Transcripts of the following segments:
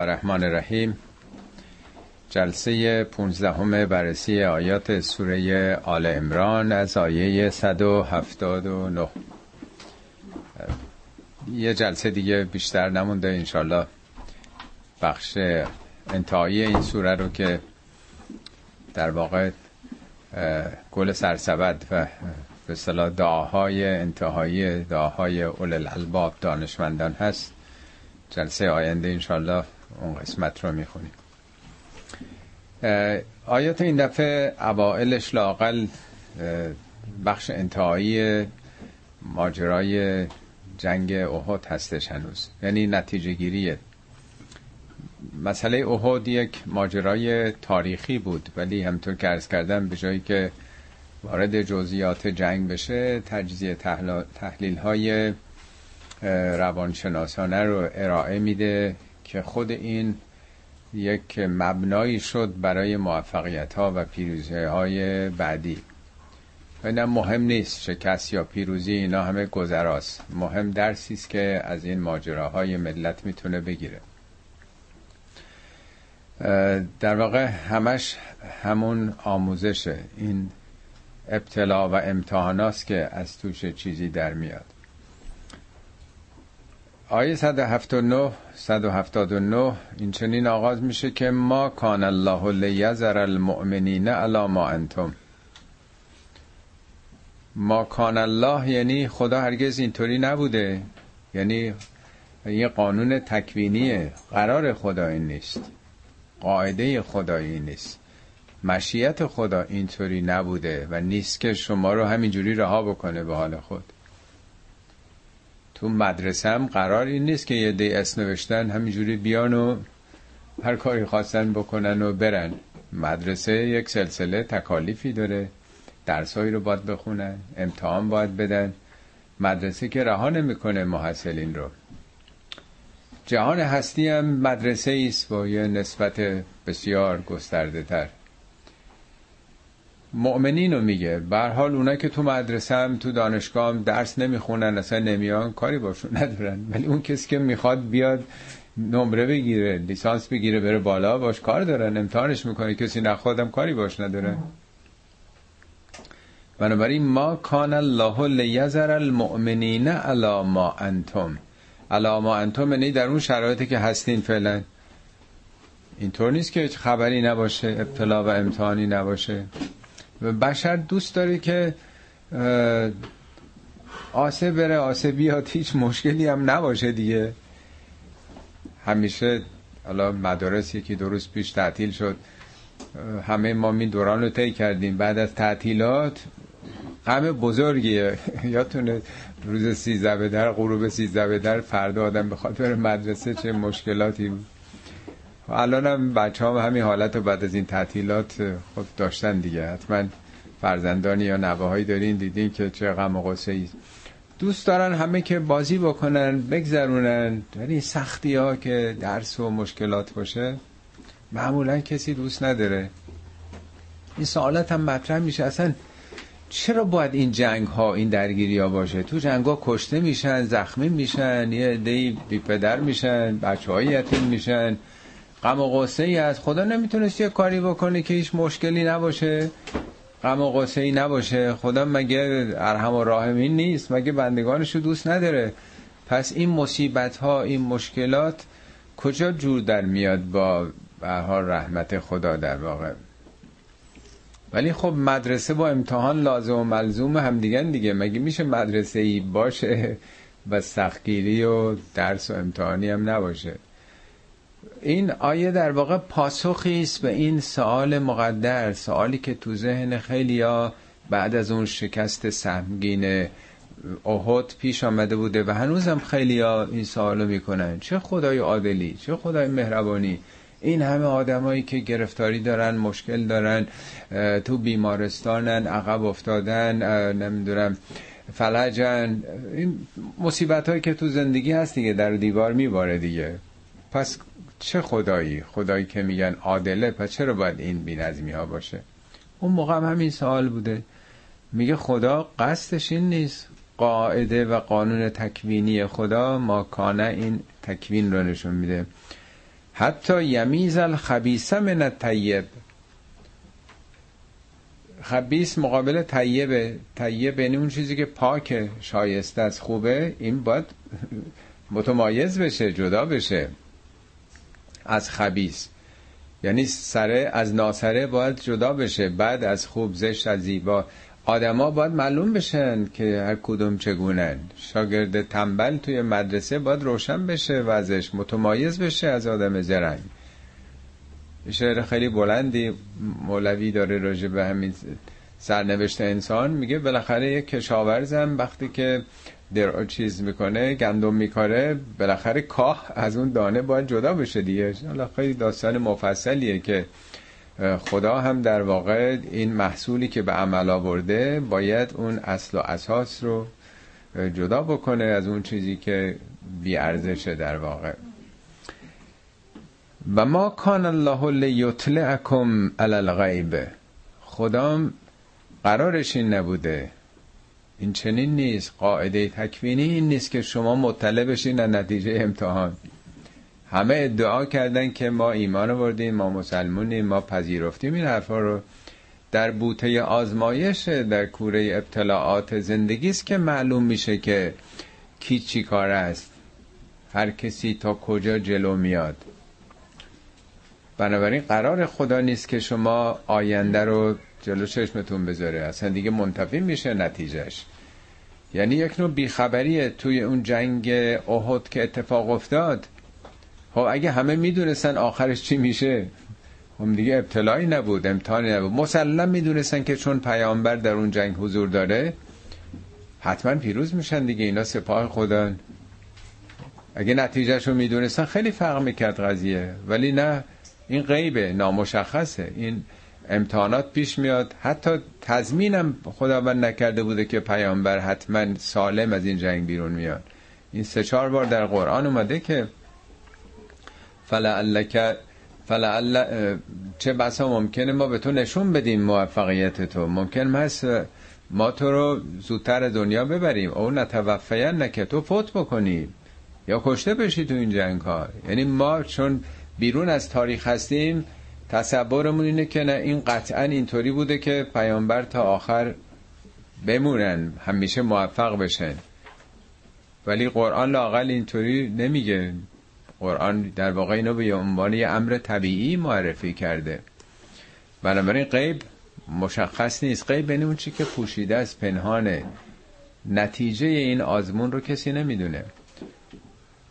الرحمن الرحیم. جلسه پونزدهم بررسی آیات سوره آل امران از آیه 179 یه جلسه دیگه بیشتر نمونده انشالله بخش انتهایی این سوره رو که در واقع گل سرسبد و به صلاح دعاهای انتهایی دعاهای اول الالباب دانشمندان هست. جلسه آینده انشالله اون قسمت رو می‌خونیم. آیات این دفعه اوائلش لاقل بخش انتهایی ماجرای جنگ احد هستش هنوز؟ یعنی نتیجه گیریه. مسئله احد یک ماجرای تاریخی بود ولی همطور که ارز کردم به جایی که وارد جزئیات جنگ بشه تجزیه تحلیل های روانشناسانه رو ارائه میده. که خود این یک مبنایی شد برای موفقیت ها و پیروزی های بعدی. و مهم نیست شکست یا پیروزی اینا همه گذراست. مهم درسی است که از این ماجراهای ملت می‌تونه بگیره. در واقع همش همون آموزشه. این ابتلا و امتحاناست که از توش چیزی در میاد. آیه 179 179 این چنین آغاز میشه که ما کان الله لیذر المؤمنین علی ما انتم. ما کان الله یعنی خدا هرگز اینطوری نبوده. یعنی یه قانون تکوینیه. قرار خدا این نیست. قاعده خدایی نیست. مشیت خدا اینطوری نبوده و نیست که شما رو همینجوری رها بکنه به حال خود. تو مدرسه هم قرار این نیست که یه دی اس نوشتن همینجوری بیان و هر کاری خواستن بکنن و برن. مدرسه یک سلسله تکالیفی داره. درسایی رو باید بخونن امتحان باید بدن. مدرسه که رها نمی‌کنه محصلین رو. جهان هستی هم مدرسه است با یه نسبت بسیار گسترده تر مؤمنین رو میگه. بر حال اونا که تو مدرسه هم تو دانشگاه هم درس نمی‌خونن اصلا نمیان کاری باشون ندارن. ولی اون کسی که می‌خواد بیاد نمره بگیره لیسانس بگیره بره بالا باش کار دارن امتحانش می‌کنه. کسی نخوادم کاری باش نداره. بنابراین ما کان الله لیذر المؤمنین علی ما انتم. علی ما انتم یعنی در اون شرایطی که هستین فعلا. اینطور نیست که خبری نباشه ابتلا و امتحانی نباشه. بشر دوست داره که آسه بره آسه بیاد هیچ مشکلی هم نباشه دیگه. همیشه حالا مدارس یکی دو روز پیش تعطیل شد. همه ما می دوران رو طی کردیم. بعد از تعطیلات غم بزرگیه. یادتونه روز سیزده به در غروب سیزده به در فردا آدم به خاطر مدرسه چه مشکلاتی بود. الان هم بچه هم همین حالت رو بعد از این تعطیلات خود داشتن دیگه. حتما فرزندانی یا نوه دارین دیدین که چه غم و غصه ای دوست دارن همه که بازی بکنن بگذرونن ولی سختی ها که درس و مشکلات باشه معمولا کسی دوست نداره. این سوالات هم مطرح میشه. اصلا چرا باید این جنگ ها این درگیری ها باشه؟ تو جنگ ها کشته میشن زخمی میشن یه دی بی پدر میشن بچه های یتیم میشن. غم و غصه ای از خدا نمی‌تونست یه کاری بکنه که هیچ مشکلی نباشه. غم و غصه ای نباشه. خدا مگه ارحم و راحمین نیست؟ مگه بندگانشو دوست نداره؟ پس این مصیبت ها این مشکلات کجا جور در میاد با به رحمت خدا در واقع؟ ولی خب مدرسه با امتحان لازم و ملزوم هم دیگه. دیگه مگه میشه مدرسه ای باشه و سختگیری و درس و امتحانی هم نباشه؟ این آیه در واقع پاسخی است به این سوال مقدر سوالی که تو ذهن خیلیا بعد از اون شکست سهمگین احد پیش آمده بوده و هنوزم خیلیا این سوالو می‌کنن. چه خدای عادلی چه خدای مهربانی. این همه آدمایی که گرفتاری دارن مشکل دارن تو بیمارستانن عقب افتادن نمی‌دونم فلجن. این مصیبت هایی که تو زندگی هست دیگه در دیوار میباره دیگه. پس چه خدایی؟ خدایی که میگن عادله پس چرا باید این بینظمی ها باشه؟ اون موقع هم همین سوال بوده. میگه خدا قصدش این نیست. قاعده و قانون تکوینی خدا ما کانه این تکوین رو نشون میده. حتی یمیز الخبیث من الطیب. خبیس مقابل طیبه. طیب یعنی اون چیزی که پاک شایسته از خوبه. این باید متمایز بشه جدا بشه. از خبیس یعنی سره از ناسره باید جدا بشه بعد از خوب زشت از زیبا. آدما باید معلوم بشن که هر کدوم چگونن شاگرد تنبل توی مدرسه باید روشن بشه وزش متمایز بشه از آدم زرنگ. شعر خیلی بلندی مولوی داره راجع به همین سرنوشت انسان. میگه بالاخره یک کشاورزم وقتی که در چیز می‌کنه گندم میکاره بالاخره کاه از اون دانه باید جدا بشه دیگه. خیلی داستان مفصلیه که خدا هم در واقع این محصولی که به عمل آورده باید اون اصل و اساس رو جدا بکنه از اون چیزی که بی ارزشه در واقع. و ما کان الله لیطلعکم علی الغیب. خدا قرارش این نبوده. این چنین نیست. قاعده تکوینی این نیست که شما مطلع بشین از نتیجه امتحان. همه ادعا کردن که ما ایمان آوردیم ما مسلمونیم ما پذیرفتیم این حرفا رو. در بوته آزمایش در کوره ابتلاعات زندگی است که معلوم میشه که کی چی کار است. هر کسی تا کجا جلو میاد. بنابراین قرار خدا نیست که شما آینده رو جلو چشمتون بذاره. اصلا دیگه منتفی میشه نتیجهش. یعنی یک نوع بیخبریه توی اون جنگ احد که اتفاق افتاد. خب اگه همه می‌دونستن آخرش چی میشه خب دیگه ابتلایی نبود امتحانی نبود. مسلم می‌دونستن که چون پیامبر در اون جنگ حضور داره حتما پیروز میشن دیگه اینا سپاه خدا اگه نتیجهش رو می‌دونستن خیلی فرق می‌کرد قضیه. ولی نه این غیبه نامشخصه. این امتحانات پیش میاد. حتی تضمینم خداوند نکرده بوده که پیامبر حتما سالم از این جنگ بیرون میاد. این سه چهار بار در قرآن اومده که فلعلک فلعل چه بسا ممکنه ما به تو نشون بدیم موفقیت تو. ممکن هست ما تو رو زودتر دنیا ببریم. او نتوفیان نکه تو فوت بکنی. یا کشته بشی تو این جنگ ها یعنی ما چون بیرون از تاریخ هستیم تصورمون اینه که نه این قطعا اینطوری بوده که پیامبر تا آخر بمونن همیشه موفق بشن. ولی قرآن لاقل اینطوری نمیگه. قرآن در واقع اینو به عنوان یه امر طبیعی معرفی کرده. بنابراین غیب مشخص نیست. غیب یعنی اون چی که پوشیده از پنهانه. نتیجه این آزمون رو کسی نمی‌دونه.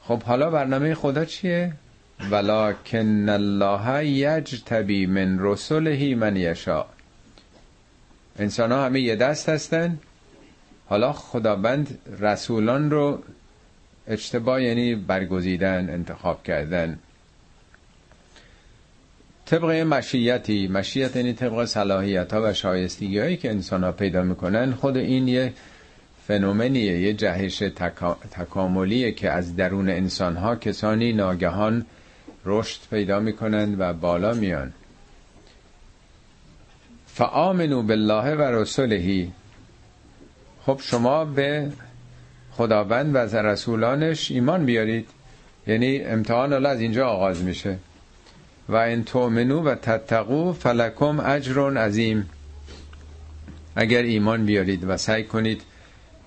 خب حالا برنامه خدا چیه؟ ولکن الله یجتبی من رسله من یشا انسان ها همه یه دست هستن. حالا خداوند رسولان رو اجتبا یعنی برگزیدن انتخاب کردن. طبق مشیتی مشیت یعنی طبق صلاحیت ها و شایستگی هایی که انسان ها پیدا می‌کنن خود این یه فنومنیه یه جهش تکا... تکاملیه که از درون انسان ها کسانی ناگهان رشد پیدا می‌کنند و بالا میان. فآمنو بالله و رسولهی خب شما به خداوند و از رسولانش ایمان بیارید. یعنی امتحان الله از اینجا آغاز میشه. و این تومنو و تتقو فلکم اجر عظیم. اگر ایمان بیارید و سعی کنید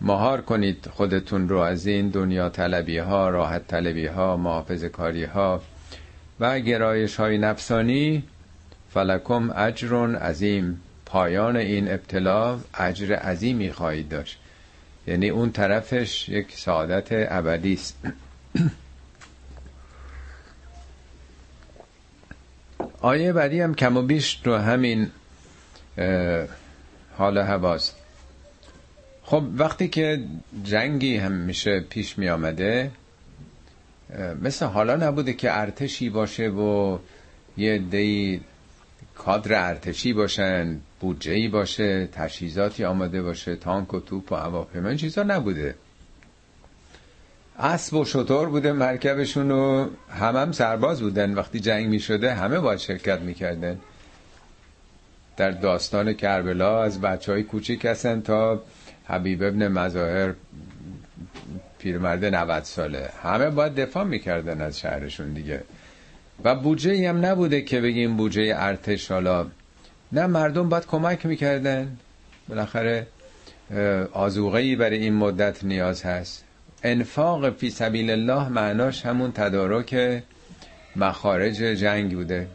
مهار کنید خودتون رو از این دنیا طلبی ها راحت طلبی ها محافظ کاری ها و گرایش های نفسانی فلکم اجر عظیم. پایان این ابتلا اجر عظیمی خواهید داشت. یعنی اون طرفش یک سعادت ابدی است. آیه بعدی هم کم و بیش رو همین حال هواست. خب وقتی که جنگی هم میشه پیش می آمده مثل حالا نبوده که ارتشی باشه و یه دی کادر ارتشی باشن بودجه ای باشه تجهیزاتی آماده باشه تانک و توپ و هواپیما این چیزا نبوده. اسب و شطور بوده مرکبشون و هم هم سرباز بودن. وقتی جنگ می شده همه باید شرکت می‌کردن. در داستان کربلا از بچه های کوچیک هستن تا حبیب ابن مظاهر پیرمرد 90 ساله. همه باید دفاع می‌کردن از شهرشون دیگه. و بودجه هم نبوده که بگیم بودجه ارتش. حالا نه مردم باید کمک می‌کردن. بالاخره آزوغهی برای این مدت نیاز هست. انفاق فی سبیل الله معناش همون تدارک مخارج جنگ بوده.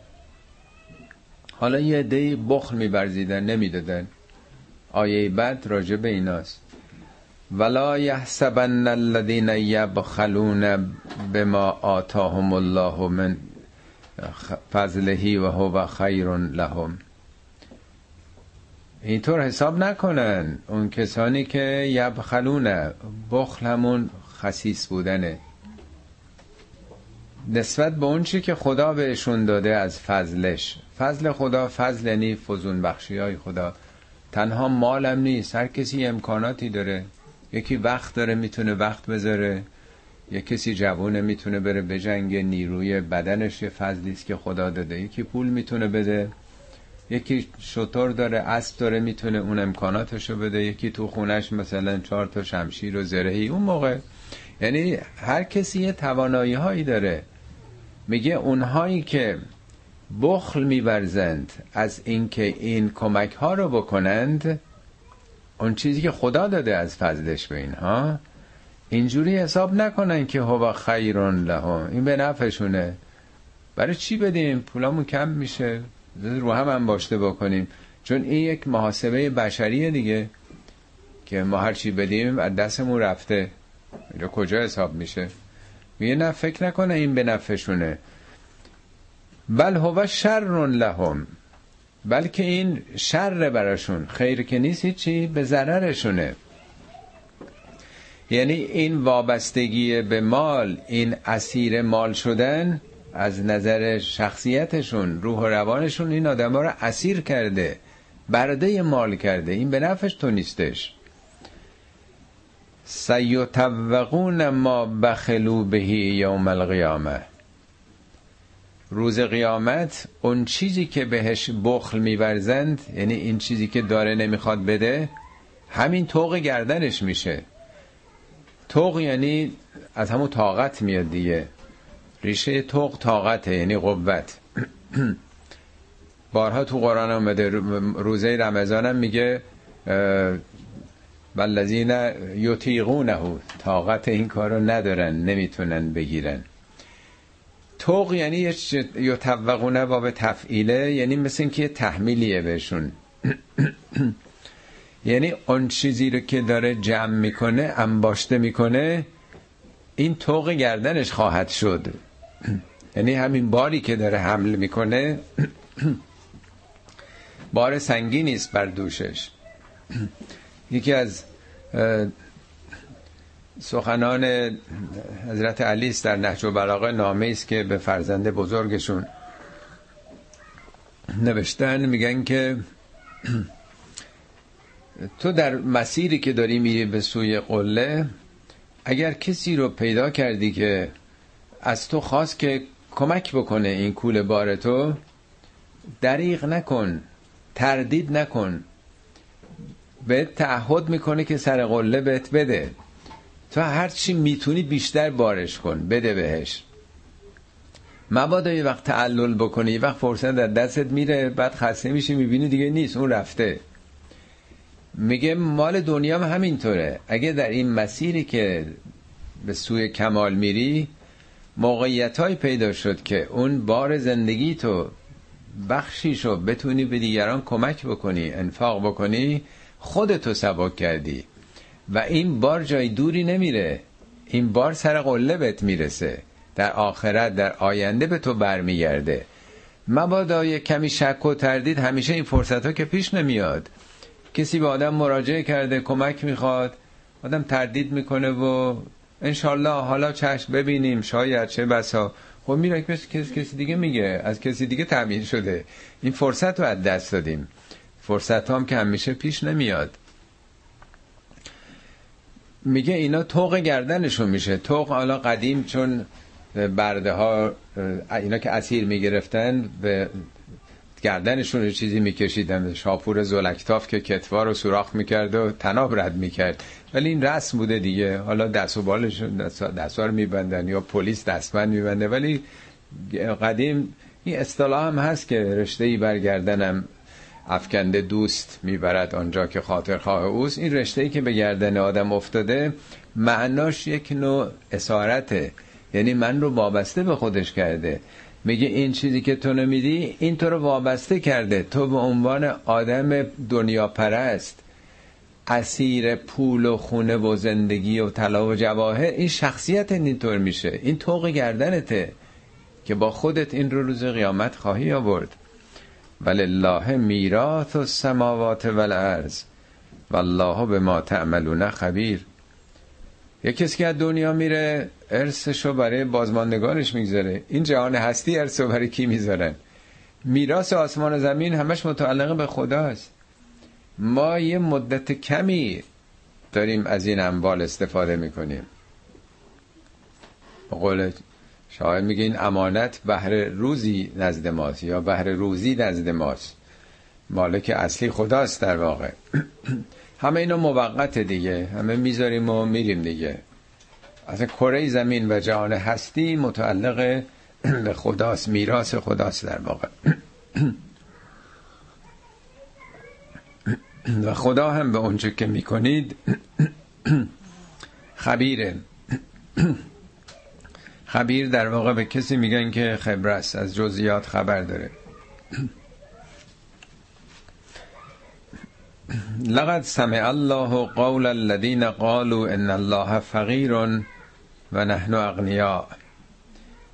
حالا یه عده بخل میبرزیدن نمی‌دادن. آیه بعد راجع به ایناست. ولا یحسبن الذین یبخلون بما آتاهم الله من فضله و هو خیر لهم. اینطور حساب نکنن. اون کسانی که یبخلونه بخل همون خسیس بودنه. نسبت به اون چی که خدا بهشون داده از فضلش. فضل خدا فضل یعنی فزون بخشی های خدا. تنها مالم نیست. هر کسی امکاناتی داره. یکی وقت داره می‌تونه وقت بذاره یه کسی جوونه می‌تونه بره بجنگ نیروی بدنش یه فضلی است که خدا داده. یکی پول می‌تونه بده یکی شطور داره اسب داره می‌تونه اون امکاناتشو بده. یکی تو خونش مثلا چهار تا شمشیر و زرهی اون موقع یعنی هر کسی یه توانایی هایی داره. میگه اونهایی که بخل میورزند از اینکه این کمک ها رو بکنند اون چیزی که خدا داده از فضلش به اینها اینجوری حساب نکنن که هوا خیرون لهم. این به نفعشونه. برای چی بدیم؟ پولامون کم میشه. رو هم هم باشته بکنیم. چون این یک محاسبه بشریه دیگه که ما هر چی بدیم از دستمون رفته. اینجا کجا حساب میشه؟ میگه نه فکر نکنه این به نفعشونه. بل هو شر لهم. بلکه این شر براشون خیر که نیست چی به ضررشونه. یعنی این وابستگی به مال این اسیر مال شدن از نظر شخصیتشون روح و روانشون این آدم ها رو اسیر کرده برده مال کرده. این به نفعش تو نیستش. سیطوقون ما بخلو بهی یوم القیامه. روز قیامت اون چیزی که بهش بخل میورزند یعنی این چیزی که داره نمی‌خواد بده همین توق گردنش میشه. توق یعنی از همون طاقت میاد دیگه. ریشه توق طاقته یعنی قوت. بارها تو قرآن آمده روزه رمضان هم میگه والذین یطیقونه طاقت این کارو ندارن نمی‌تونن بگیرن. توق یعنی یطوقونه باب تفعیله یعنی مثل اینکه یه تحمیلیه بهشون. یعنی اون چیزی رو که داره جمع می‌کنه انباشته می‌کنه این توق گردنش خواهد شد. یعنی همین باری که داره حمل می‌کنه بار سنگی نیست بر دوشش. یکی از سخنان حضرت علی است در نهج و بلاغه. نامه است که به فرزند بزرگشون نوشتن. میگن که تو در مسیری که داری میری به سوی قله اگر کسی رو پیدا کردی که از تو خواست که کمک بکنه این کول بار تو دریغ نکن تردید نکن. به تعهد می‌کنه که سر قله بهت بده. تو هرچی می‌تونی بیشتر بارش کن بده بهش. مبادا یه وقت تعلل بکنی یه وقت فرصت در دستت میره بعد خسته میشی می‌بینی دیگه نیست اون رفته. میگه مال دنیا هم همینطوره. اگه در این مسیری که به سوی کمال میری موقعیت های پیدا شد که اون بار زندگی تو بخشیشو بتونی به دیگران کمک بکنی انفاق بکنی خودتو سبک کردی. و این بار جای دوری نمیره. این بار سر قله بهت می‌رسه. در آخرت در آینده به تو برمیگرده. مبادا یه کمی شک و تردید همیشه این فرصت ها که پیش نمیاد. کسی به آدم مراجعه کرده کمک می‌خواد آدم تردید می‌کنه و انشالله حالا چشم ببینیم شاید چه بسا. خب میره کسی, کسی دیگه میگه از کسی دیگه تعمین شده. این فرصت رو از دست دادیم. فرصت هم که همیشه پیش نمیاد. میگه اینا توق گردنشون میشه. توق حالا قدیم چون برده ها اینا که اسیر می‌گرفتن به گردنشون رو چیزی میکشیدن. شاپور زلکتاف که کتوا رو سوراخ می‌کرد و تناب رد می‌کرد. ولی این رسم بوده دیگه. حالا دست و بالش دست رو میبندن یا پلیس دستمند میبنده. ولی قدیم این اصطلاح هم هست که رشته ای برگردنم. افکنده دوست می‌برد آنجا که خاطر خواه اوست. این رشته ای که به گردن آدم افتاده معناش یک نوع اسارته. یعنی من رو وابسته به خودش کرده. میگه این چیزی که تو نمیدی این تو رو وابسته کرده. تو به عنوان آدم دنیا پرست اسیر پول و خونه و زندگی و طلا و جواهر این شخصیت اینطور میشه. این توق گردنته که با خودت این رو روز قیامت خواهی آورد. ولله میراث السماوات والارض والله به ما تعملون خبیر. یه کسی که از دنیا میره ارثشو برای بازماندگانش می‌گذاره. این جهان هستی ارثو برای کی می‌ذارن؟ میراث آسمان و زمین همش متعلق به خداست. ما یه مدت کمی داریم از این اموال استفاده می‌کنیم. قول شاید میگه این امانت بهر روزی نزد ماست یا بهر روزی نزد ماست. مالک اصلی خداست در واقع. همه اینا موقت دیگه. همه می‌ذاریم و میریم دیگه. از کره زمین و جهان هستی متعلق به خداست. میراث خداست در واقع. و خدا هم به اونچه که می‌کنید خبیره. خبیر در واقع به کسی میگن که خبرست از جزئیات خبر داره. لقد سمع الله قول الذين قالوا ان الله فقير و نحن اغنیاء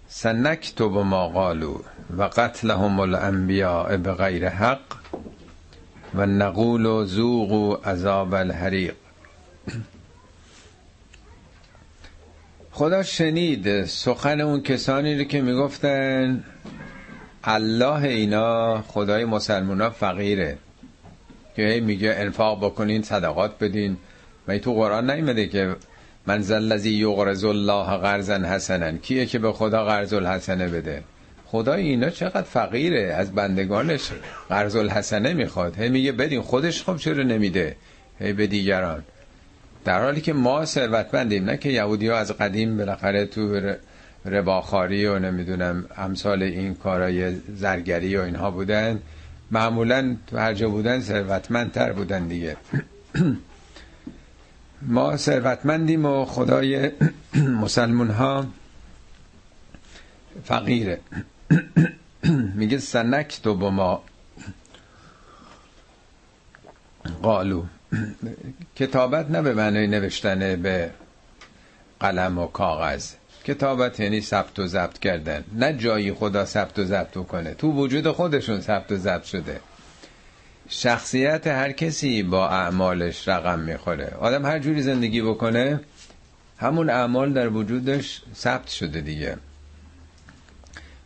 سنكتب ما قالوا و قتلهم الانبیاء بغیر حق و نقول ذوقوا عذاب الحریق. خدا شنید سخن اون کسانی رو که می‌گفتن الله اینا خدای مسلمان ها فقیره. که میگه انفاق بکنین صدقات بدین. و تو قرآن نیمده که من زلزی یغرز الله قرضا حسنا. کیه که به خدا قرض الحسنه بده؟ خدا اینا چقدر فقیره. از بندگانش قرض الحسنه می‌خواد. هی میگه بدین خودش خب چرا نمیده؟ هی به دیگران. در حالی که ما ثروتمندیم نه که یهودی ها از قدیم بالاخره تو رباخاری و نمی‌دونم امثال این کارای زرگری و اینها بودن معمولا تو هر جا بودن ثروتمندتر بودن دیگه. ما ثروتمندیم و خدای مسلمون ها فقیره. میگه سنک تو با ما قالو. کتابت نه به معنی نوشتن به قلم و کاغذ. کتابت یعنی ثبت و ضبط کردن. نه جایی خدا ثبت و ضبط کنه تو وجود خودشون ثبت و ضبط شده. شخصیت هر کسی با اعمالش رقم می‌خوره. آدم هر جوری زندگی بکنه همون اعمال در وجودش ثبت شده دیگه.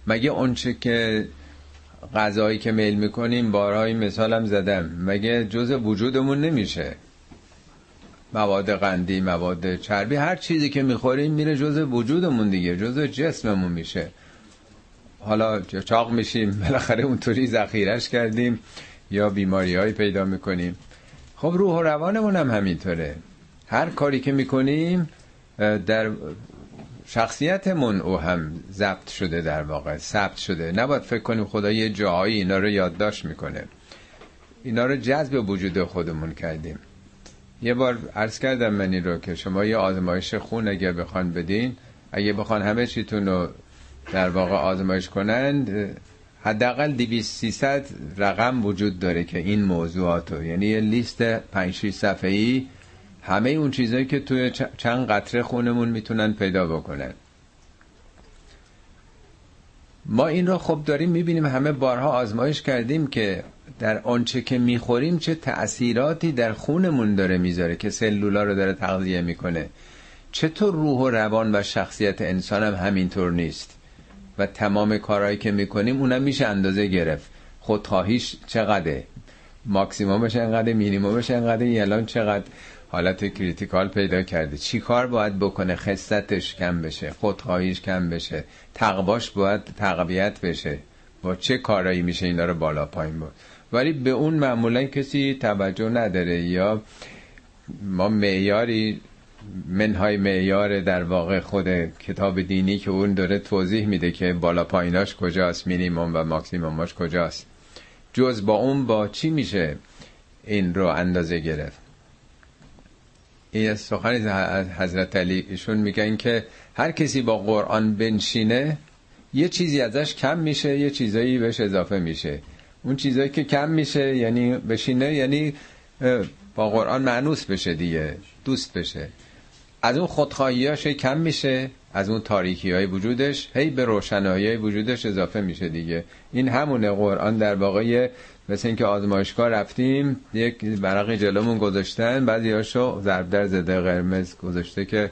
مگه اونچه که غذایی که میل می‌کنیم بارهای مثالم زدم. مگه جز وجودمون نمیشه؟ مواد قندی مواد چربی هر چیزی که می‌خوریم میره جز وجودمون دیگه جز جسممون میشه. حالا چاق میشیم بالاخره اونطوری ذخیرش کردیم یا بیماری پیدا می‌کنیم. خب روح و روانمون هم همینطوره. هر کاری که می‌کنیم در شخصیتمون او هم ضبط شده در واقع ثبت شده. نباید فکر کنیم خدا یه جایی اینا رو یادداشت می‌کنه. اینا رو جذب وجود خودمون کردیم. یه بار عرض کردم من این رو که شما یه آزمایش خون اگر بخوان بدین اگه بخوان همه چیتون رو در واقع آزمایش کنند حداقل 200 300 رقم وجود داره که این موضوعاتو. یعنی یه لیست 5 6 صفحه‌ای همه اون چیزایی که توی چند قطره خونمون می‌تونن پیدا بکنن. ما این رو خب داریم می‌بینیم همه بارها آزمایش کردیم که در آنچه که می‌خوریم چه تأثیراتی در خونمون داره می‌ذاره که سلولا رو داره تغذیه می‌کنه. چطور روح و روان و شخصیت انسان هم همینطور نیست و تمام کارهایی که می‌کنیم اونم میشه اندازه گرفت. خودخواهیش چقدره؟ ماکسیمومش انقدر مینیمومش انقدر الان چقدر؟ حالت critical پیدا کرده. چی کار باید بکنه؟ خستش کم بشه خودخواهیش کم بشه تقواش باید تقویت بشه. با چه کارایی میشه اینا رو بالا پایین برد؟ ولی به اون معمولا کسی توجه نداره یا ما معیاری منهای معیار در واقع خود کتاب دینی که اون داره توضیح میده که بالا پاییناش کجاست مینیموم و ماکسیموماش کجاست. جز با اون با چی میشه این رو اندازه گرفت؟ این از سخنی حضرت علی ایشون میگن که هر کسی با قرآن بنشینه یه چیزی ازش کم میشه یه چیزایی بهش اضافه میشه. اون چیزایی که کم میشه یعنی بشینه یعنی با قرآن معنوس بشه دیگه دوست بشه. از اون خودخواهیاش کم میشه. از اون تاریکی های وجودش هی به روشنایی وجودش اضافه میشه دیگه. این همونه قرآن در واقع مثل اینکه آزمایشگاه رفتیم یک برقی جلومون گذاشتن بعضی هاشو ضرب در زده قرمز گذاشته که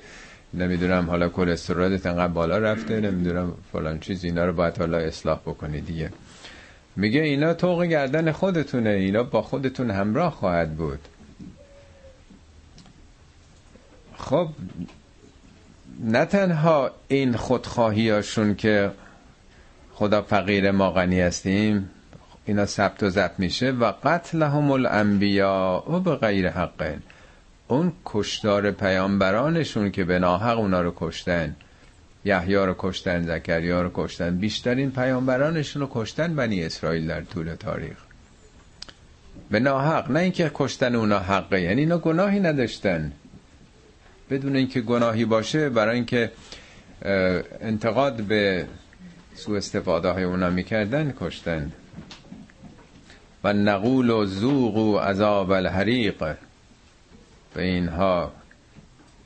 نمی‌دونم حالا کلسترولت انقدر بالا رفته نمی‌دونم فلان چیز اینا رو باید حالا اصلاح بکنی دیگه. میگه اینا توق گردن خودتونه اینا با خودتون همراه خواهد بود. خب نه تنها این خودخواهیاشون که خدا فقیر ما غنی هستیم اینا ثبت و ضبط میشه و قتلهم الانبیاء و به غیر حق. اون کشتار پیامبرانشون که به ناحق اونا رو کشتن یحیی رو کشتن زکریا رو کشتن بیشترین پیامبرانشون رو کشتن بنی اسرائیل در طول تاریخ. به ناحق نه اینکه کشتن اونا حقه یعنی اینا گناهی نداشتن. بدون اینکه گناهی باشه برای اینکه انتقاد به سو استفاده های اونا می‌کردن کشتن. و نقول و زوق و عذاب الحریق. به اینها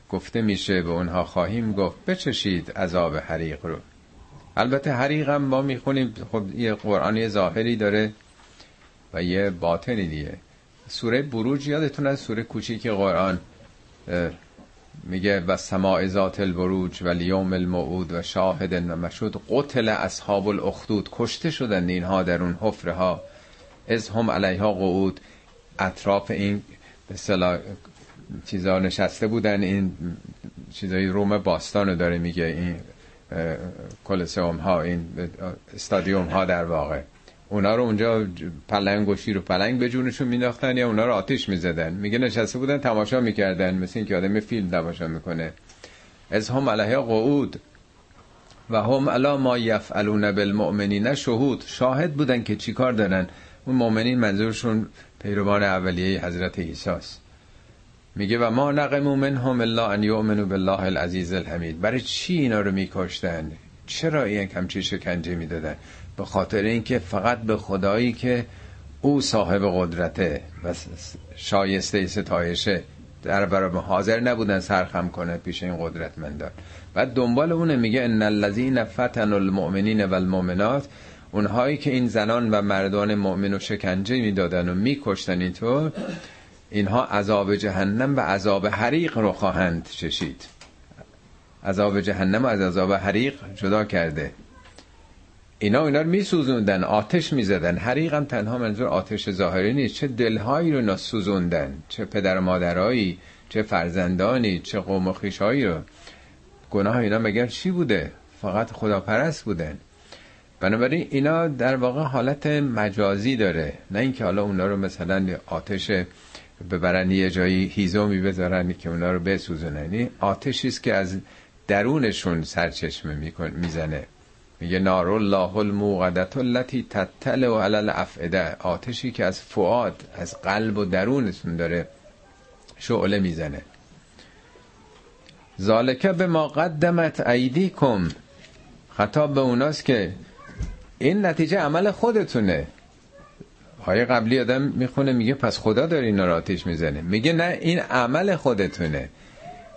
گفته میشه به اونها خواهیم گفت بچشید عذاب حریق رو. البته حریق هم ما می‌خونیم خب یه قرآنی ظاهری داره و یه باطنی دیگه. سوره بروج یادتون از سوره کوچیک قرآن. میگه و سماع ذات البروج و لیوم الموعود و شاهد و مشهود قتل اصحاب الاخدود کشته شدن اینها در اون حفره ها از هم علیها قعود. اطراف این به صلاح چیزا نشسته بودن این چیزای روم باستان رو داره میگه این کلسوم ها این استادیوم ها در واقع. اونا رو اونجا پلنگ و شیر و پلنگ به جونشون مینداختن یا اونا رو آتیش می‌زدن. میگه نشسته بودن تماشا می‌کردن مثل اینکه آدم فیلم تماشا می‌کنه. از هم علیه قعود و هم علا ما یفعلون بالمؤمنین. شهود شاهد بودن که چیکار دارن. اون مؤمنین منظورشون پیروان اولیه حضرت عیسی میگه و ما نقمو منهم الا ان یؤمنوا بالله العزیز الحمید. برای چی اینا رو میکشتن؟ چرا این همچی شکنجه می‌دادن؟ به خاطر اینکه فقط به خدایی که او صاحب قدرته و شایسته ستایشه در برابر حاضر نبودن سرخم کنه پیش این قدرتمندان. بعد دنبال اونه میگه ان الذين فتنوا المؤمنین والمؤمنات اونهایی که این زنان و مردان مؤمن و شکنجه می‌دادن و میکشتن اینطور اینها عذاب جهنم و عذاب حریق رو خواهند چشید. عذاب جهنم از عذاب حریق جدا کرده. اینا اینا رو میسوزوندن آتش می‌زدن. حریق هم تنها منظور آتش ظاهری نیست. چه دلهایی رو نسوزوندن چه پدر و مادرایی؟ چه فرزندانی؟ چه قوم و خیشهایی رو؟ گناه اینا مگر چی بوده؟ فقط خداپرست بودن. بنابراین اینا در واقع حالت مجازی داره. نه اینکه حالا اونا رو مثلا آتش ببرن یه جایی هیزومی بذارن که اونا رو بسوزونن. یعنی آتشی است که از درونشون سرچشمه می‌زنه. میگه نار الله الموقدت التي تطلع علی الافئده آتشی که از فؤاد از قلب و درونتون داره شعله می‌زنه. ذالکه به ما قدمت ایدیکم. خطاب به اوناست که این نتیجه عمل خودتونه. های قبلی آدم می‌خونه میگه پس خدا داره اینا را آتیش می‌زنه. میگه نه این عمل خودتونه.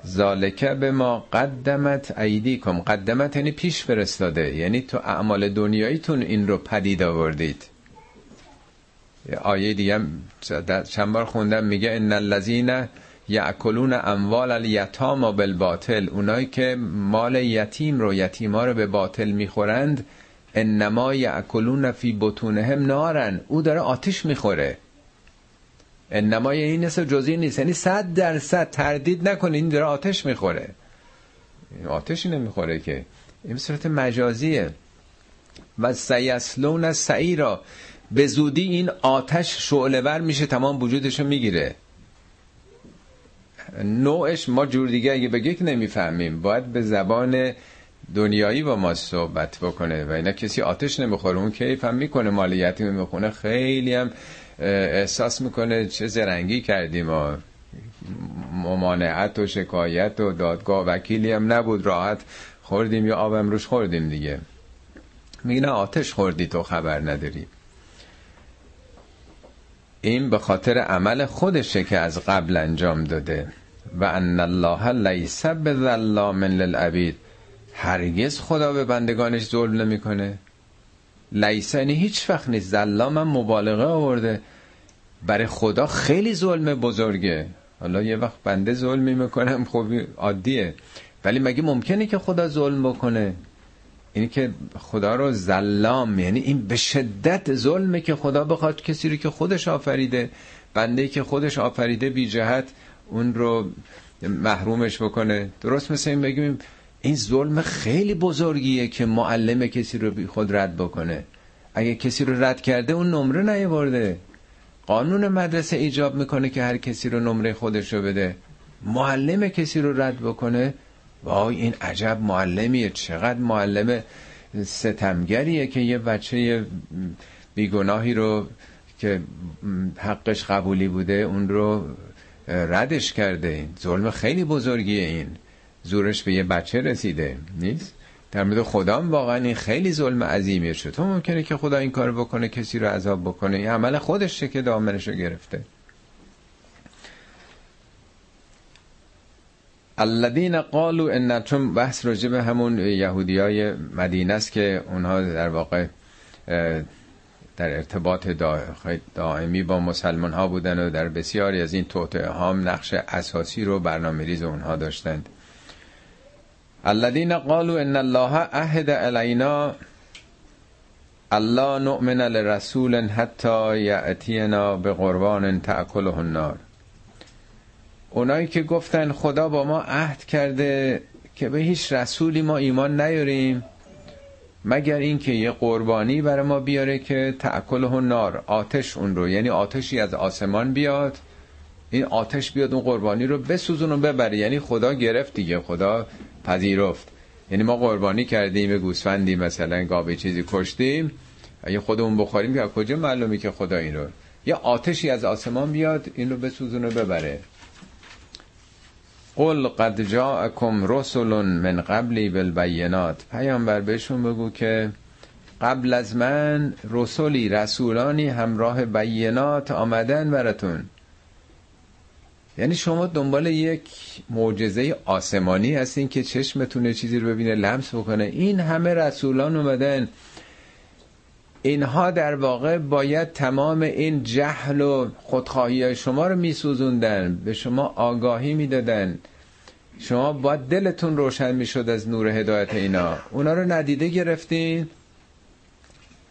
ذالکه به ما قدمت ایدیکم. قدمت یعنی پیش فرستاده یعنی تو اعمال دنیاییتون این رو پدید آوردید. آیه دیگه چند بار خوندم میگه ان الذین یاکلون اموال الیتام بالباطل. اونایی که مال یتیم رو یتیما رو به باطل می‌خورند انما یاکلون فی بطونهم نارن. او داره آتش می‌خوره. انما این نصف جزئی نیست. یعنی صد درصد تردید نکنید این داره آتش می‌خوره. آتشی نمی‌خوره که. این صورت مجازیه. و سیسلون سعیرا. به زودی این آتش شعله ور میشه. تمام وجودشو می‌گیره. نوعش ما جور دیگه اگه بگه که نمی‌فهمیم. باید به زبان دنیایی با ما صحبت بکنه. و اینا کسی آتش نمی‌خوره. اون کیف هم می‌کنه. مالیتی می‌خونه. خیلی هم احساس می‌کنه چه زرنگی کردیم. و ممانعت و شکایت و دادگاه وکیلی هم نبود. راحت خوردیم یا آب امروش خوردیم دیگه. میگه آتش خوردی تو خبر نداری. این به خاطر عمل خودشه که از قبل انجام داده. و ان الله لیس بظلام للعبید. هرگز خدا به بندگانش ظلم نمی‌کنه. لیس یعنی هیچ وقت نیست. ظلام هم مبالغه آورده. برای خدا خیلی ظلم بزرگه. حالا یه وقت بنده ظلم می‌کنم خب عادیه. ولی مگه ممکنه که خدا ظلم بکنه؟ اینی که خدا رو زلام یعنی این به شدت ظلمه که خدا بخواد کسی رو که خودش آفریده بنده که خودش آفریده بی جهت اون رو محرومش بکنه. درست مثل این بگیم این ظلم خیلی بزرگیه که معلم کسی رو بی خود رد بکنه. اگه کسی رو رد کرده اون نمره نیورده قانون مدرسه ایجاب می‌کنه که هر کسی رو نمره خودش رو بده. معلم کسی رو رد بکنه؟ وای این عجب معلمیه. چقدر معلم ستمگریه که یه بچه بیگناهی رو که حقش قبولی بوده اون رو ردش کرده. ظلم خیلی بزرگیه این. زورش به یه بچه رسیده. نیست؟ در مورد خدا هم واقعا این خیلی ظلم عظیمیه شد. تو ممکنه که خدا این کار بکنه کسی رو عذاب بکنه. این عمل خودشه که دامنش رو گرفته. الذین قالوا ان چون بحث راجع به همون یهودی های مدینه است که اونها در واقع در ارتباط دائمی با مسلمان ها بودن و در بسیاری از این توطعه ها نقش اساسی رو برنامه ریز اونها داشتند. الذين قالوا ان الله عهد علينا الله نؤمن لرسول حتى يأتينا بقربان تأكله النار. اونایی که گفتن خدا با ما عهد کرده که به هیچ رسولی ما ایمان نیاریم مگر اینکه یه قربانی برای ما بیاره که تأکله نار آتش اون رو یعنی آتشی از آسمان بیاد این آتش بیاد اون قربانی رو بسوزون و ببره. یعنی خدا گرفت دیگه خدا پذیرفت. یعنی ما قربانی کردیم گوسفندی مثلا گاوه چیزی کشتیم. اگه خودمون بخوریم یا کجا معلومی که خدا این رو؟ یه آتشی از آسمان بیاد این رو بسوزون و ببره. قل قد جاءکم رسل من قبلی بالبینات. پیامبر بهشون بگو که قبل از من رسولی رسولانی همراه بینات آمدن براتون. یعنی شما دنبال یک معجزه آسمانی هستین که چشمتونه چیزی رو ببینه لمس بکنه. این همه رسولان اومدن. اینها در واقع باید تمام این جهل و خودخواهی شما رو میسوزوندن به شما آگاهی می‌دادن. شما باید دلتون روشن می‌شد از نور هدایت اینا. اونا رو ندیده گرفتین.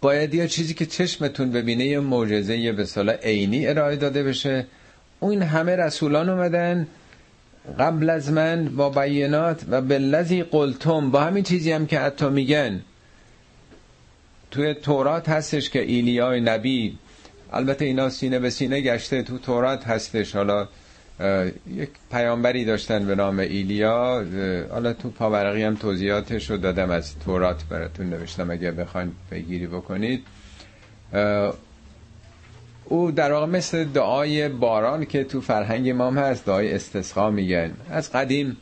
باید یه چیزی که چشمتون ببینه یه معجزه به عینی ارائه داده بشه. اون همه رسولان اومدن قبل از من با بینات و بلذی قلتم با همین چیزی هم که حتی میگن. توی تورات هستش که ایلیای نبی البته اینا سینه به سینه گشته تو تورات هستش. حالا یک پیامبری داشتن به نام ایلیا. حالا تو پاورقی هم توضیحاتش رو دادم از تورات براتون نوشتم اگه بخواین بگیری بکنید. او در واقع مثل دعای باران که تو فرهنگ ما هست دعای استسقا میگن. از قدیم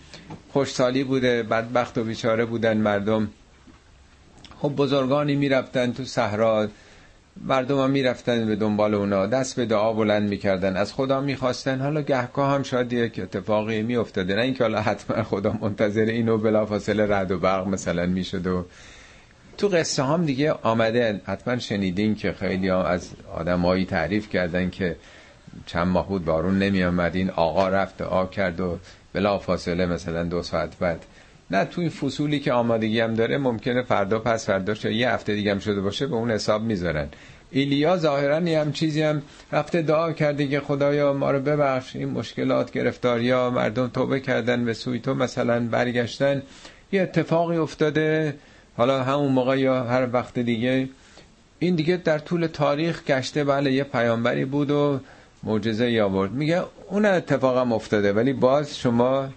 خوشسالی بوده بدبخت و بیچاره بودن مردم. خب بزرگانی می‌رفتن تو صحرا مردم هم می‌رفتن به دنبال اونا دست به دعا بلند می‌کردن از خدا می‌خواستن. حالا گهگاه هم شاید یک اتفاقی میافتاده نه اینکه حالا حتما خدا منتظر اینو بلافاصله رد و برق مثلا می‌شد و تو قصه هم دیگه آمده. حتما شنیدین که خیلی هم از آدمایی تعریف کردن که چند ماه بود بارون نمی آمد این آقا رفت آ کرد و بلا فاصله مثلا دو ساعت بعد. نه تو این فصولی که آمادگی هم داره ممکنه فردا پس فردا یه هفته دیگه هم شده باشه به اون حساب می‌ذارن. ایلیا ظاهرا یه هم چیزی هم رفته دعا کرده که خدایا ما رو ببخش این مشکلات گرفتاریا مردم توبه کردن به سوی تو مثلا برگشتن. یه اتفاقی افتاده حالا همون موقع یا هر وقت دیگه این دیگه در طول تاریخ گشته بله یه پیامبری بود و معجزه یا آورد. میگه اون اتفاقم افتاده ولی باز شما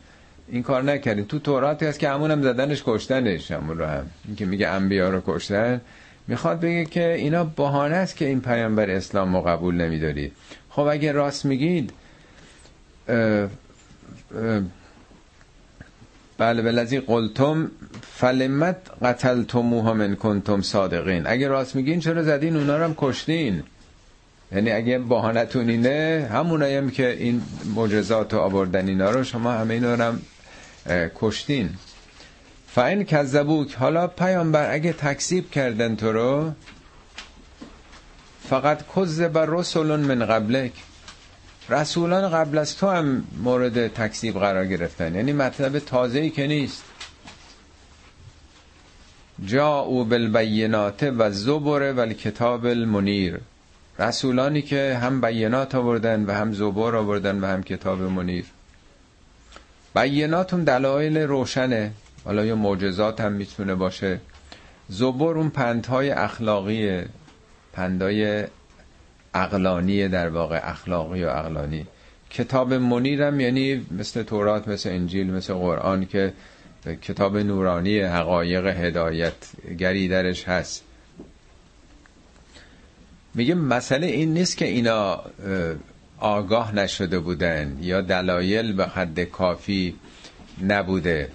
این کار نکردین. تو توراتی هست که همونم زدنش کشتنش همون رو هم. این که میگه انبیا رو کشتن. می‌خواد بگه که اینا بهانه است که این پیامبر اسلام رو قبول نمیدارید خب اگه راست میگید بله بلذی قلتم فلمت قتلتموها من کنتم صادقین. اگه راست میگین چرا زدین؟ اونا رو هم کشتین. یعنی اگه بهانتون اینه همونایی هم که این معجزات و آوردن اینا رو شما همه اینا رو هم کشتین. فاین کذبوک. حالا پیامبر اگه تکذیب کردن تو رو فقط کذب رسول من قبلک. رسولان قبل از تو هم مورد تکذیب قرار گرفتن. یعنی مطلب تازه ای که نیست. جا او بالبینات و زبر و کتاب المنیر. رسولانی که هم بینات آوردن و هم زبور آوردن و هم کتاب منیر. بینات اون دلایل روشنه. حالا یا معجزات هم می‌تونه باشه. زبور اون پندهای اخلاقی پندهای اقلانی در واقع اخلاقی و اقلانی کتاب منیرم یعنی مثل تورات مثل انجیل مثل قرآن که کتاب نورانی حقایق هدایت گری درش هست. میگه مسئله این نیست که اینا آگاه نشده بودن یا دلایل به حد کافی نبوده.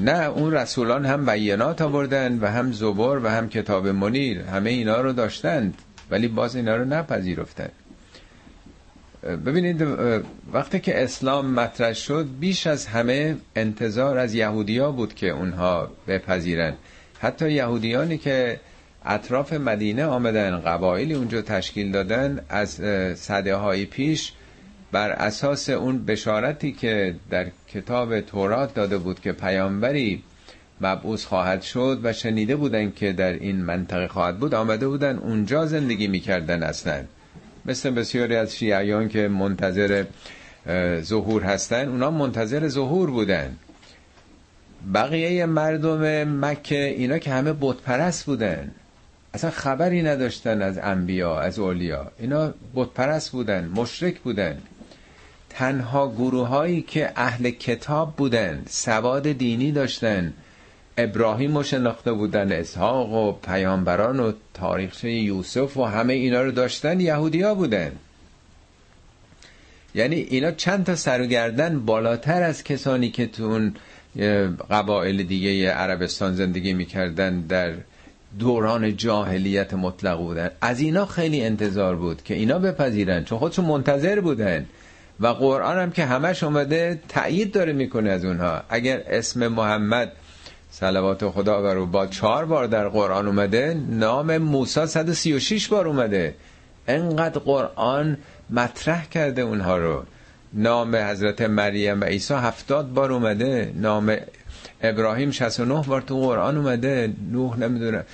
نه اون رسولان هم بینات آوردن و هم زبور و هم کتاب منیر همه اینا رو داشتند. ولی باز اینا رو نپذیرفتن. ببینید وقتی که اسلام مطرح شد بیش از همه انتظار از یهودیا بود که اونها بپذیرن. حتی یهودیانی که اطراف مدینه آمدن قبایلی اونجا تشکیل دادن از صده های پیش بر اساس اون بشارتی که در کتاب تورات داده بود که پیامبری مبعوث خواهد شد و شنیده بودن که در این منطقه خواهد بود آمده بودن اونجا زندگی می‌کردن اصلا. مثل بسیاری از شیعیان که منتظر ظهور هستن اونا منتظر ظهور بودن بقیه مردم مکه اینا که همه بتپرست بودن اصلا خبری نداشتن از انبیا از اولیا. اینا بتپرست بودن مشرک بودن تنها گروه هایی که اهل کتاب بودن سواد دینی داشتن ابراهیم رو شناخته بودن اسحاق و پیامبران و تاریخچه یوسف و همه اینا رو داشتن یهودی ها بودن. یعنی اینا چند تا سرگردن بالاتر از کسانی که تو اون قبایل دیگه عربستان زندگی می‌کردن در دوران جاهلیت مطلق بودن. از اینا خیلی انتظار بود که اینا بپذیرن چون خودشون منتظر بودن. و قرآن هم که همش اومده تأیید داره می‌کنه از اونها. اگر اسم محمد صلوات خدا بر او. با چهار بار در قرآن اومده نام موسی 136 بار اومده. انقدر قرآن مطرح کرده اونها رو. نام حضرت مریم و عیسی هفتاد بار اومده. نام ابراهیم 69 بار تو قرآن اومده. نوح نمی‌دونه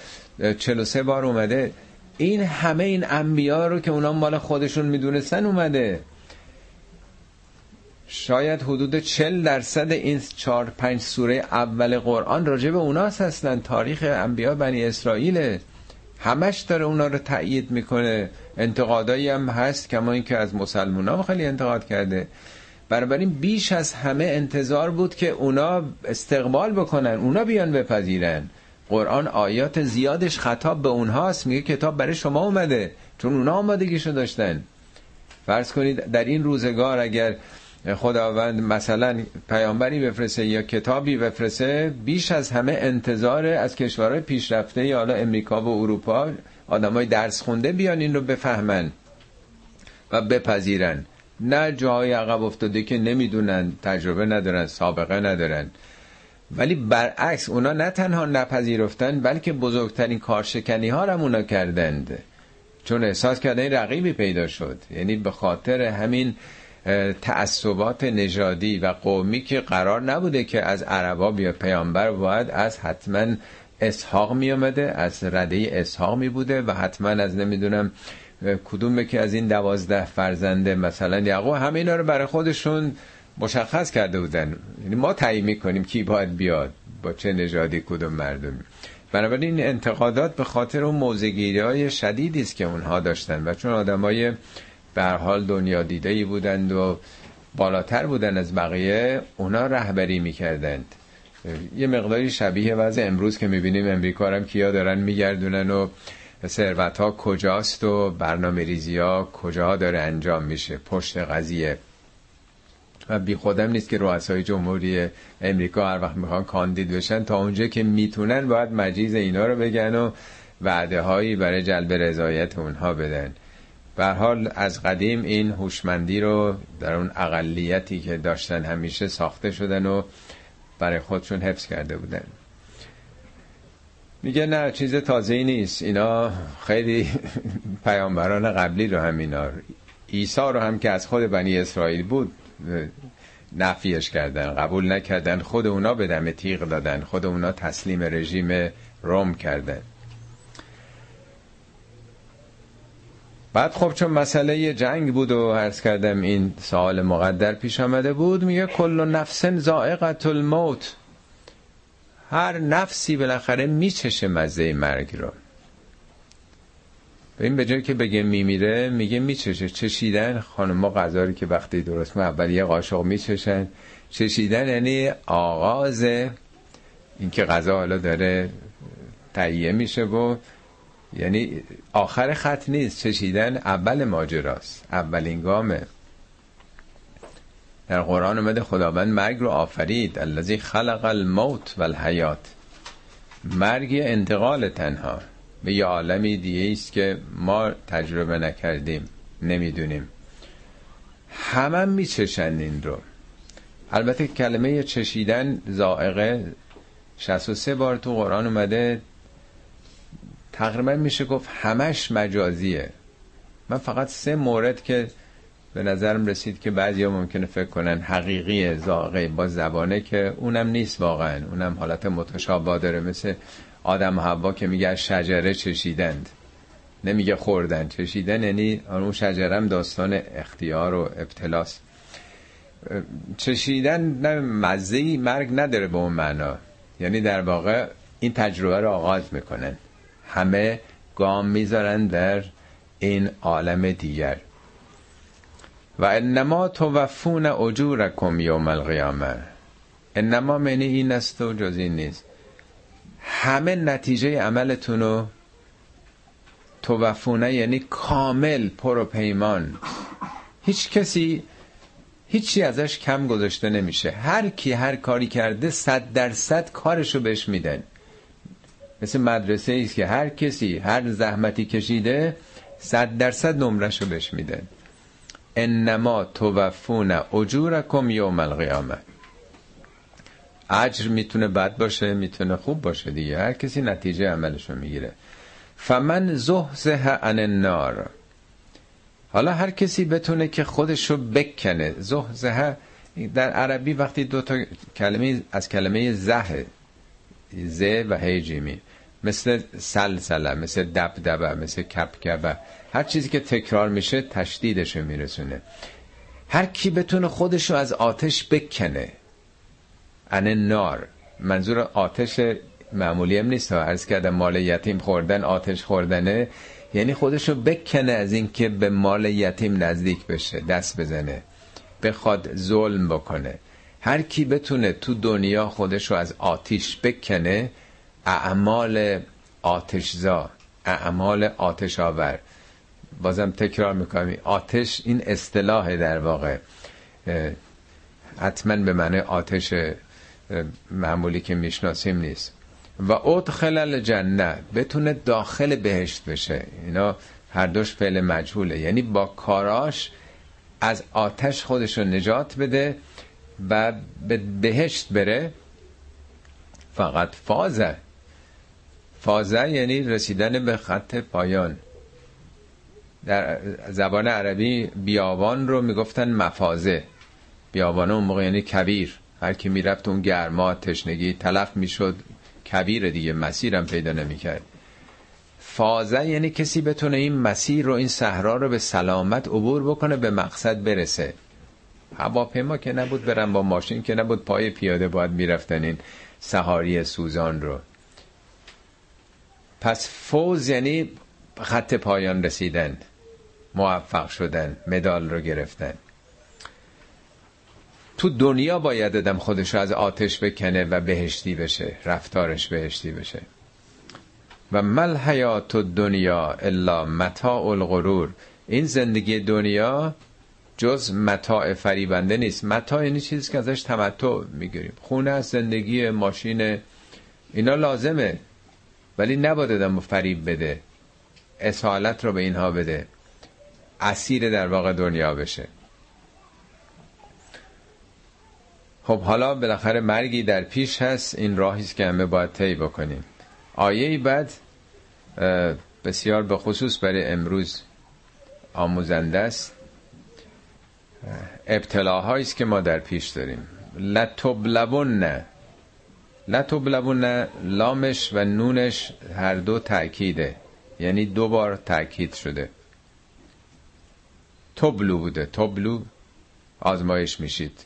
43 بار اومده. این همه این انبیا رو که اونا مال خودشون می‌دونستن اومده. شاید حدود 40 درصد این 4 5 سوره اول قرآن راجع به اوناس هستن تاریخ انبیا بنی اسرائیل همش داره اونا رو تأیید می‌کنه. انتقادایی هم هست کما اینکه از مسلمان ها خیلی انتقاد کرده. بنابراین بیش از همه انتظار بود که اونا استقبال بکنن اونا بیان بپذیرن. قرآن آیات زیادش خطاب به اونهاست. میگه کتاب برای شما اومده چون اونا آمادگیشو داشتن. فرض کنید در این روزگار اگر خداوند مثلا پیامبری بفرسته یا کتابی بفرسته بیش از همه انتظار از کشورهای پیشرفته یا حالا امریکا و اروپا آدمای درس خونده بیان این رو بفهمن و بپذیرن. نه جاهای عقب افتاده که نمی‌دونن تجربه ندارن سابقه ندارن. ولی برعکس اونا نه تنها نپذیرفتن بلکه بزرگترین کارشکنی ها هم اونا کردند. چون احساس کردن رقیبی پیدا شد. یعنی به خاطر همین تعصبات نژادی و قومی که قرار نبوده که از عربا بیا پیامبر باید از حتما اسحاق می آمده از رده اسحاق می بوده و حتما از نمی‌دونم کدوم که از این دوازده فرزنده مثلا یعقوب همه اینا رو برای خودشون مشخص کرده بودن. یعنی ما تعیین می‌کنیم کی باید بیاد با چه نژادی کدوم مردمی بنابراین این انتقادات به خاطر اون موزگیری های شدیدی است که اونها داشتن و چون آدمای به حال دنیا دیده ای بودند و بالاتر بودن از بقیه اونا رهبری می‌کردند. یه مقداری شبیه وضع امروز که می‌بینیم امریکا هم کیا دارن میگردونن و ثروت ها کجاست و برنامه ریزی ها کجا داره انجام میشه پشت قضیه. و بی خودم نیست که رؤسای جمهوری امریکا هر وقت می‌خوان کاندید بشن تا اونجا که می‌تونن باید مجیز اینا رو بگن و وعده هایی برای جلب رضایت اونها بدن. به حال از قدیم این هوشمندی رو در اون اقلیتی که داشتن همیشه ساخته شدن و برای خودشون حفظ کرده بودن. میگه نه چیز تازه ای نیست. اینا خیلی پیامبران قبلی رو هم اینا عیسی رو هم که از خود بنی اسرائیل بود نفیش کردن قبول نکردن خود اونا به دم تیغ دادن خود اونا تسلیم رژیم روم کردن. بعد خب چون مسئله جنگ بود و عرض کردم این سوال مقدر پیش آمده بود میگه کل نفس زائقت الموت. هر نفسی بالاخره میچشه مزه مرگ رو. این به جایی که بگه میمیره میگه میچشه. چشیدن خانم ما غذاری که وقتی درست ما اول یه قاشق میچشن. چشیدن یعنی آغاز اینکه غذا حالا داره تهیه میشه و یعنی آخر خط نیست چشیدن اول ماجراست اولین گامه. در قرآن اومده خداوند مرگ رو آفرید الذی خلق الموت و الحیات مرگ انتقال تنها. به یه عالمی دیگه است که ما تجربه نکردیم نمی‌دونیم. همه میچشن این رو. البته کلمه چشیدن زائقه 63 بار تو قرآن اومده تقریبا میشه گفت همش مجازیه. من فقط سه مورد که به نظرم رسید که بعضی ها ممکنه فکر کنن حقیقی زاغه با زبانه که اونم نیست واقعا. اونم حالت متشابه داره. مثل آدم و حوا که میگه شجره چشیدند. نمیگه خوردن. چشیدن یعنی اون شجرم داستان اختیار و ابتلاس چشیدن نه مزه مرگ نداره به اون معنا. یعنی در واقع این تجربه رو آغاز می‌کنن. همه گام می‌ذارن در این عالم دیگر. و انما توفون اجورکم یوم القیامه. انما منی این است و جز این نیست. همه نتیجه عملتون رو توفونه یعنی کامل پر و پیمان هیچ کسی هیچی ازش کم گذاشته نمیشه. هر کی هر کاری کرده صد درصد کارشو بهش میدن. مثل مدرسه ایست که هر کسی هر زحمتی کشیده صد درصد نمرشو بهش میدن انما توفون اجورکم یوم القیامه. اجر می‌تونه بد باشه می‌تونه خوب باشه دیگه. هر کسی نتیجه عملشو می‌گیره. فمن زهزه عن النار. حالا هر کسی بتونه که خودشو بکنه. زهزه در عربی وقتی دو تا کلمه از کلمه زه ز و هیجیمی مثل سلسله مثل دبدبه مثل کپکبه. هر چیزی که تکرار میشه تشدیدشو میرسونه. هر کی بتونه خودشو از آتش بکنه. ان نار. منظور آتش معمولی هم نیست. عرض کردم مال یتیم خوردن آتش خوردنه. یعنی خودشو بکنه از اینکه به مال یتیم نزدیک بشه دست بزنه. بخواد ظلم بکنه. هر کی بتونه تو دنیا خودشو از آتیش بکنه اعمال آتشزا اعمال آتش آور بازم تکرار می‌کنم آتش این اصطلاح در واقع حتما به معنی آتش معمولی که می‌شناسیم نیست. و ادخل الجنه بتونه داخل بهشت بشه. اینا هر دوش فعل مجهوله. یعنی با کاراش از آتش خودش رو نجات بده و به بهشت بره. فقط فازه فازه یعنی رسیدن به خط پایان. در زبان عربی بیابان رو می‌گفتن مفازه بیابان اون موقع یعنی کبیر هر کی می‌رفت اون گرما تشنگی تلف می‌شد. کبیر دیگه مسیرم پیدا نمی‌کرد. فازه یعنی کسی بتونه این مسیر رو این صحرا رو به سلامت عبور بکنه به مقصد برسه. هواپیما که نبود برن با ماشین که نبود پای پیاده باید می‌رفتن این سهاری سوزان رو. پس فوز یعنی خط پایان رسیدن موفق شدن مدال رو گرفتن. تو دنیا باید ادم خودش رو از آتش بکنه و بهشتی بشه رفتارش بهشتی بشه. و مل حیات دنیا الا متاع الغرور. این زندگی دنیا جز متاع فریبنده نیست. متاع یعنی چیزی که ازش تمتع می‌گیریم. خونه زندگی ماشین اینا لازمه. ولی نباید آدم فریب بده. اصالت رو به اینها بده. اسیر در واقع دنیا بشه. خب حالا بالاخره مرگی در پیش هست. این راهیست که همه باید طی بکنیم. آیه بعد بسیار به خصوص برای امروز آموزنده است. ابتلاهایی است که ما در پیش داریم. لتبلون لتبلون لامش و نونش هر دو تأکیده. یعنی دو بار تأکید شده. تبلو بوده. تبلو آزمایش میشید.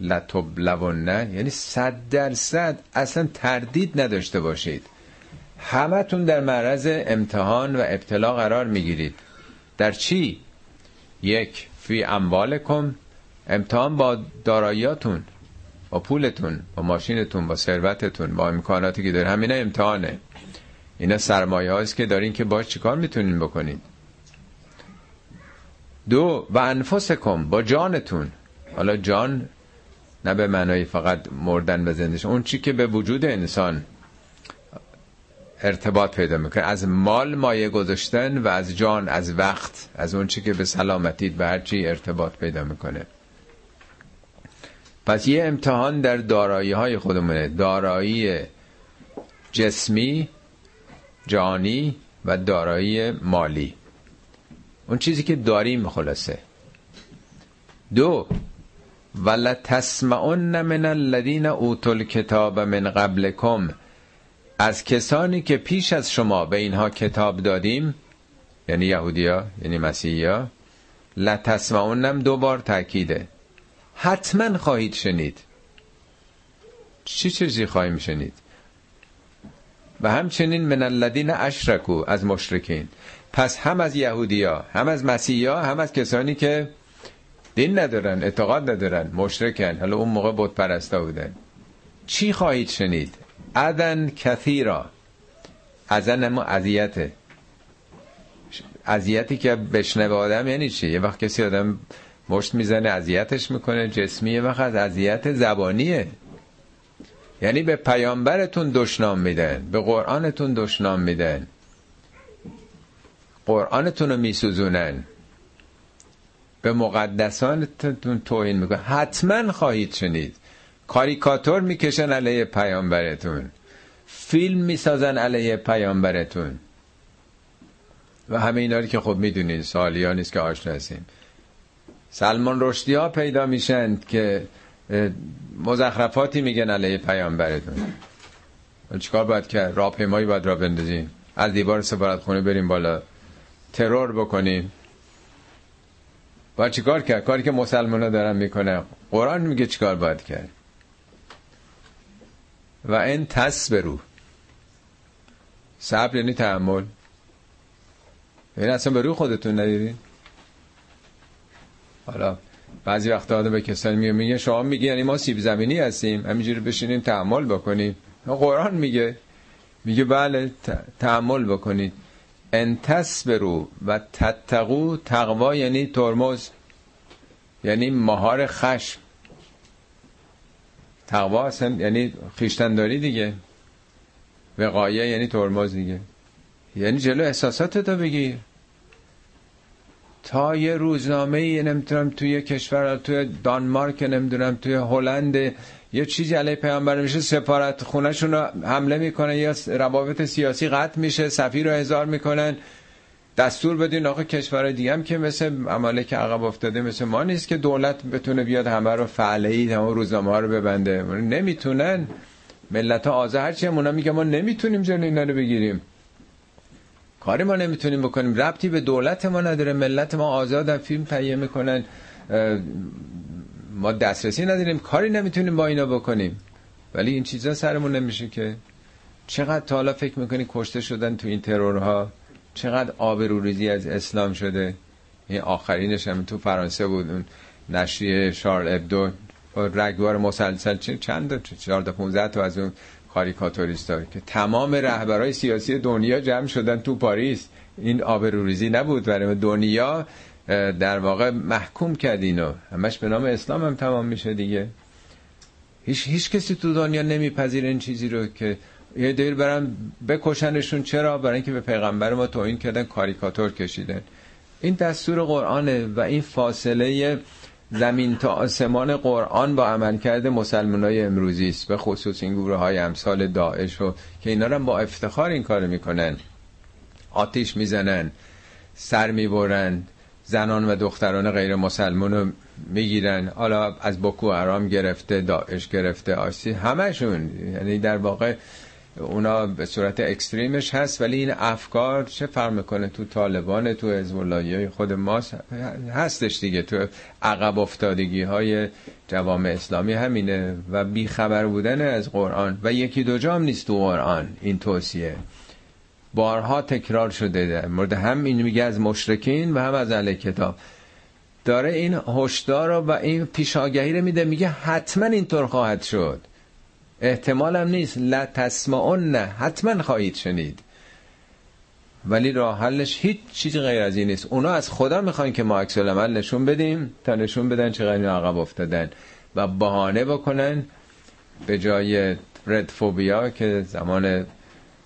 لتبلون یعنی صد درصد اصلا تردید نداشته باشید. همتون در معرض امتحان و ابتلا قرار می‌گیرید. در چی؟ یک فی اموالکم. امتحان با داراییاتون. با پولتون با ماشینتون با ثروتتون با امکاناتی که داره همینا امتحانه. اینا سرمایه هاست که دارین که باش چیکار می‌تونین بکنید دو و انفسکم با جانتون. حالا جان نه به معنای فقط مردن و زندش اون چی که به وجود انسان ارتباط پیدا می‌کنه. از مال مایه گذاشتن و از جان از وقت از اون چی که به سلامتید به هر چی ارتباط پیدا می‌کنه. پس یه امتحان در دارایی های خودمونه. دارایی جسمی جانی و دارایی مالی. اون چیزی که داریم خلاصه. دو ولا تسمعن من الذين اوتوا الكتاب من قبلكم از کسانی که پیش از شما به اینها کتاب دادیم یعنی یهودیا یعنی مسیحیا لتسمعونم دو بار تاکیده حتما خواهید شنید. چی چیزی خواهیم شنید؟ و همچنین من الذین اشرکو از مشرکین. پس هم از یهودیا هم از مسیحیا هم از کسانی که دین ندارن اعتقاد ندارن مشرکن. حالا اون موقع بود پرستا بودن. چی خواهید شنید؟ ادن کثیرا. ازن اما اذیته. اذیتی که بشنوه آدم یعنی چی؟ یه وقت کسی آدم مشت می‌زنه اذیتش می‌کنه. جسمی وقت اذیت زبانیه. یعنی به پیامبرتون دشنام میدن به قرآنتون دشنام میدن. قرآنتون رو میسوزونن. به مقدسانتون توهین می‌کنن. حتما خواهید شنید. کاریکاتور می‌کشن علیه پیامبرتون. فیلم می‌سازن علیه پیامبرتون. و همه اینا که خب می‌دونید سالی ها نیست که آشنا هستیم. سلمان رشدی ها پیدا میشن که مزخرفاتی میگن علیه پیامبرتون. چیکار باید کرد؟ راهپیمایی باید را بندازیم. از دیوار سفارت خونه بریم بالا. ترور بکنیم. باید چیکار کرد؟ کاری که مسلمان ها دارن می‌کنه قرآن میگه چیکار باید کرد. و این تصبرو. صبر یعنی تحمل. یعنی اصلا به روی خودتون ندیدین؟ حالا بعضی وقتا آدم به کسانی میگه میگه شما میگه یعنی ما سیب زمینی هستیم همینجوری بشینیم تحمل بکنیم قرآن میگه میگه بله تحمل بکنید ان تصبرو و تتقو تقوا یعنی ترمز یعنی مهار خشم. تقوا اصلا یعنی خیشتنداری دیگه. وقایه یعنی ترمز دیگه. یعنی جلو احساسات تو بگیر. تا یه روزنامه ای نمی‌تونم توی کشور توی دانمارک نمی‌دونم توی هلند یه چیزی علیه پیامبر میشه سفارت خونهشون رو حمله می‌کنن یا روابط سیاسی قطع میشه سفیر رو هزار می‌کنن. دستور بدین آقا کشور دیگه هم که مثل عماله که عقب افتاده مثل ما نیست که دولت بتونه بیاد همه رو فعله ای همه روزنامه ها رو ببنده. نمی‌تونن. ملت ها آزه هرچی همونا میگه ما نمی‌تونیم جلو اینا رو بگیریم. کاری ما نمی‌تونیم بکنیم. ربطی به دولت ما نداره. ملت ما آزادن فیلم تهیه می‌کنن. ما دسترسی نداریم. کاری نمی‌تونیم با اینا بکنیم. ولی این چیزا سرمون نمیشه که. چقدر تا فکر می‌کنی کشته شدن تو این ترورها؟ چقدر آبروریزی از اسلام شده؟ این آخرینش هم تو فرانسه بود. اون نشریه شارل ابدو. رگوار مسلسل چند 14 15 تا از اون کاریکاتوریست که تمام رهبرهای سیاسی دنیا جمع شدن تو پاریس. این آبروریزی نبود برای دنیا در واقع محکوم کرد اینو. همش به نام اسلام هم تمام میشه دیگه. هیچ, هیچ کسی تو دنیا نمیپذیره این چیزی رو که یه دیر برن بکشنشون. چرا؟ برای اینکه به پیغمبر ما توهین کردن کاریکاتور کشیدن. این دستور قرآنه و این فاصله زمین تا آسمان قرآن با عملکرد مسلمانای امروزی است به خصوص این گروه های امثال داعش و که اینا رو با افتخار این کار می‌کنن. آتیش می‌زنن سر می‌برن زنان و دختران غیر مسلمان رو می‌گیرن. حالا از بکو حرام گرفته داعش گرفته آسی همشون. یعنی در واقع اونا به صورت اکستریمش هست ولی این افکار چه فرق می‌کنه تو طالبان تو های خود ما هستش دیگه. تو عقب افتادگی های جوام اسلامی همینه و بیخبر بودن از قرآن. و یکی دو جام نیست تو قرآن این توصیه. بارها تکرار شده در مورد هم این میگه از مشرکین و هم از اهل کتاب. داره این هشدار و این پیشاگهی رو میده میگه حتما اینطور خواهد شد. احتمالم نیست. لا تسمعن. حتما خواهید شنید. ولی راه حلش هیچ چیزی غیر از این نیست. اونا از خدا می‌خوان که ما عکس العمل نشون بدیم تا نشون بدن چقدر عقب افتادن و بهانه بکنن. به جای رد فوبیا که زمان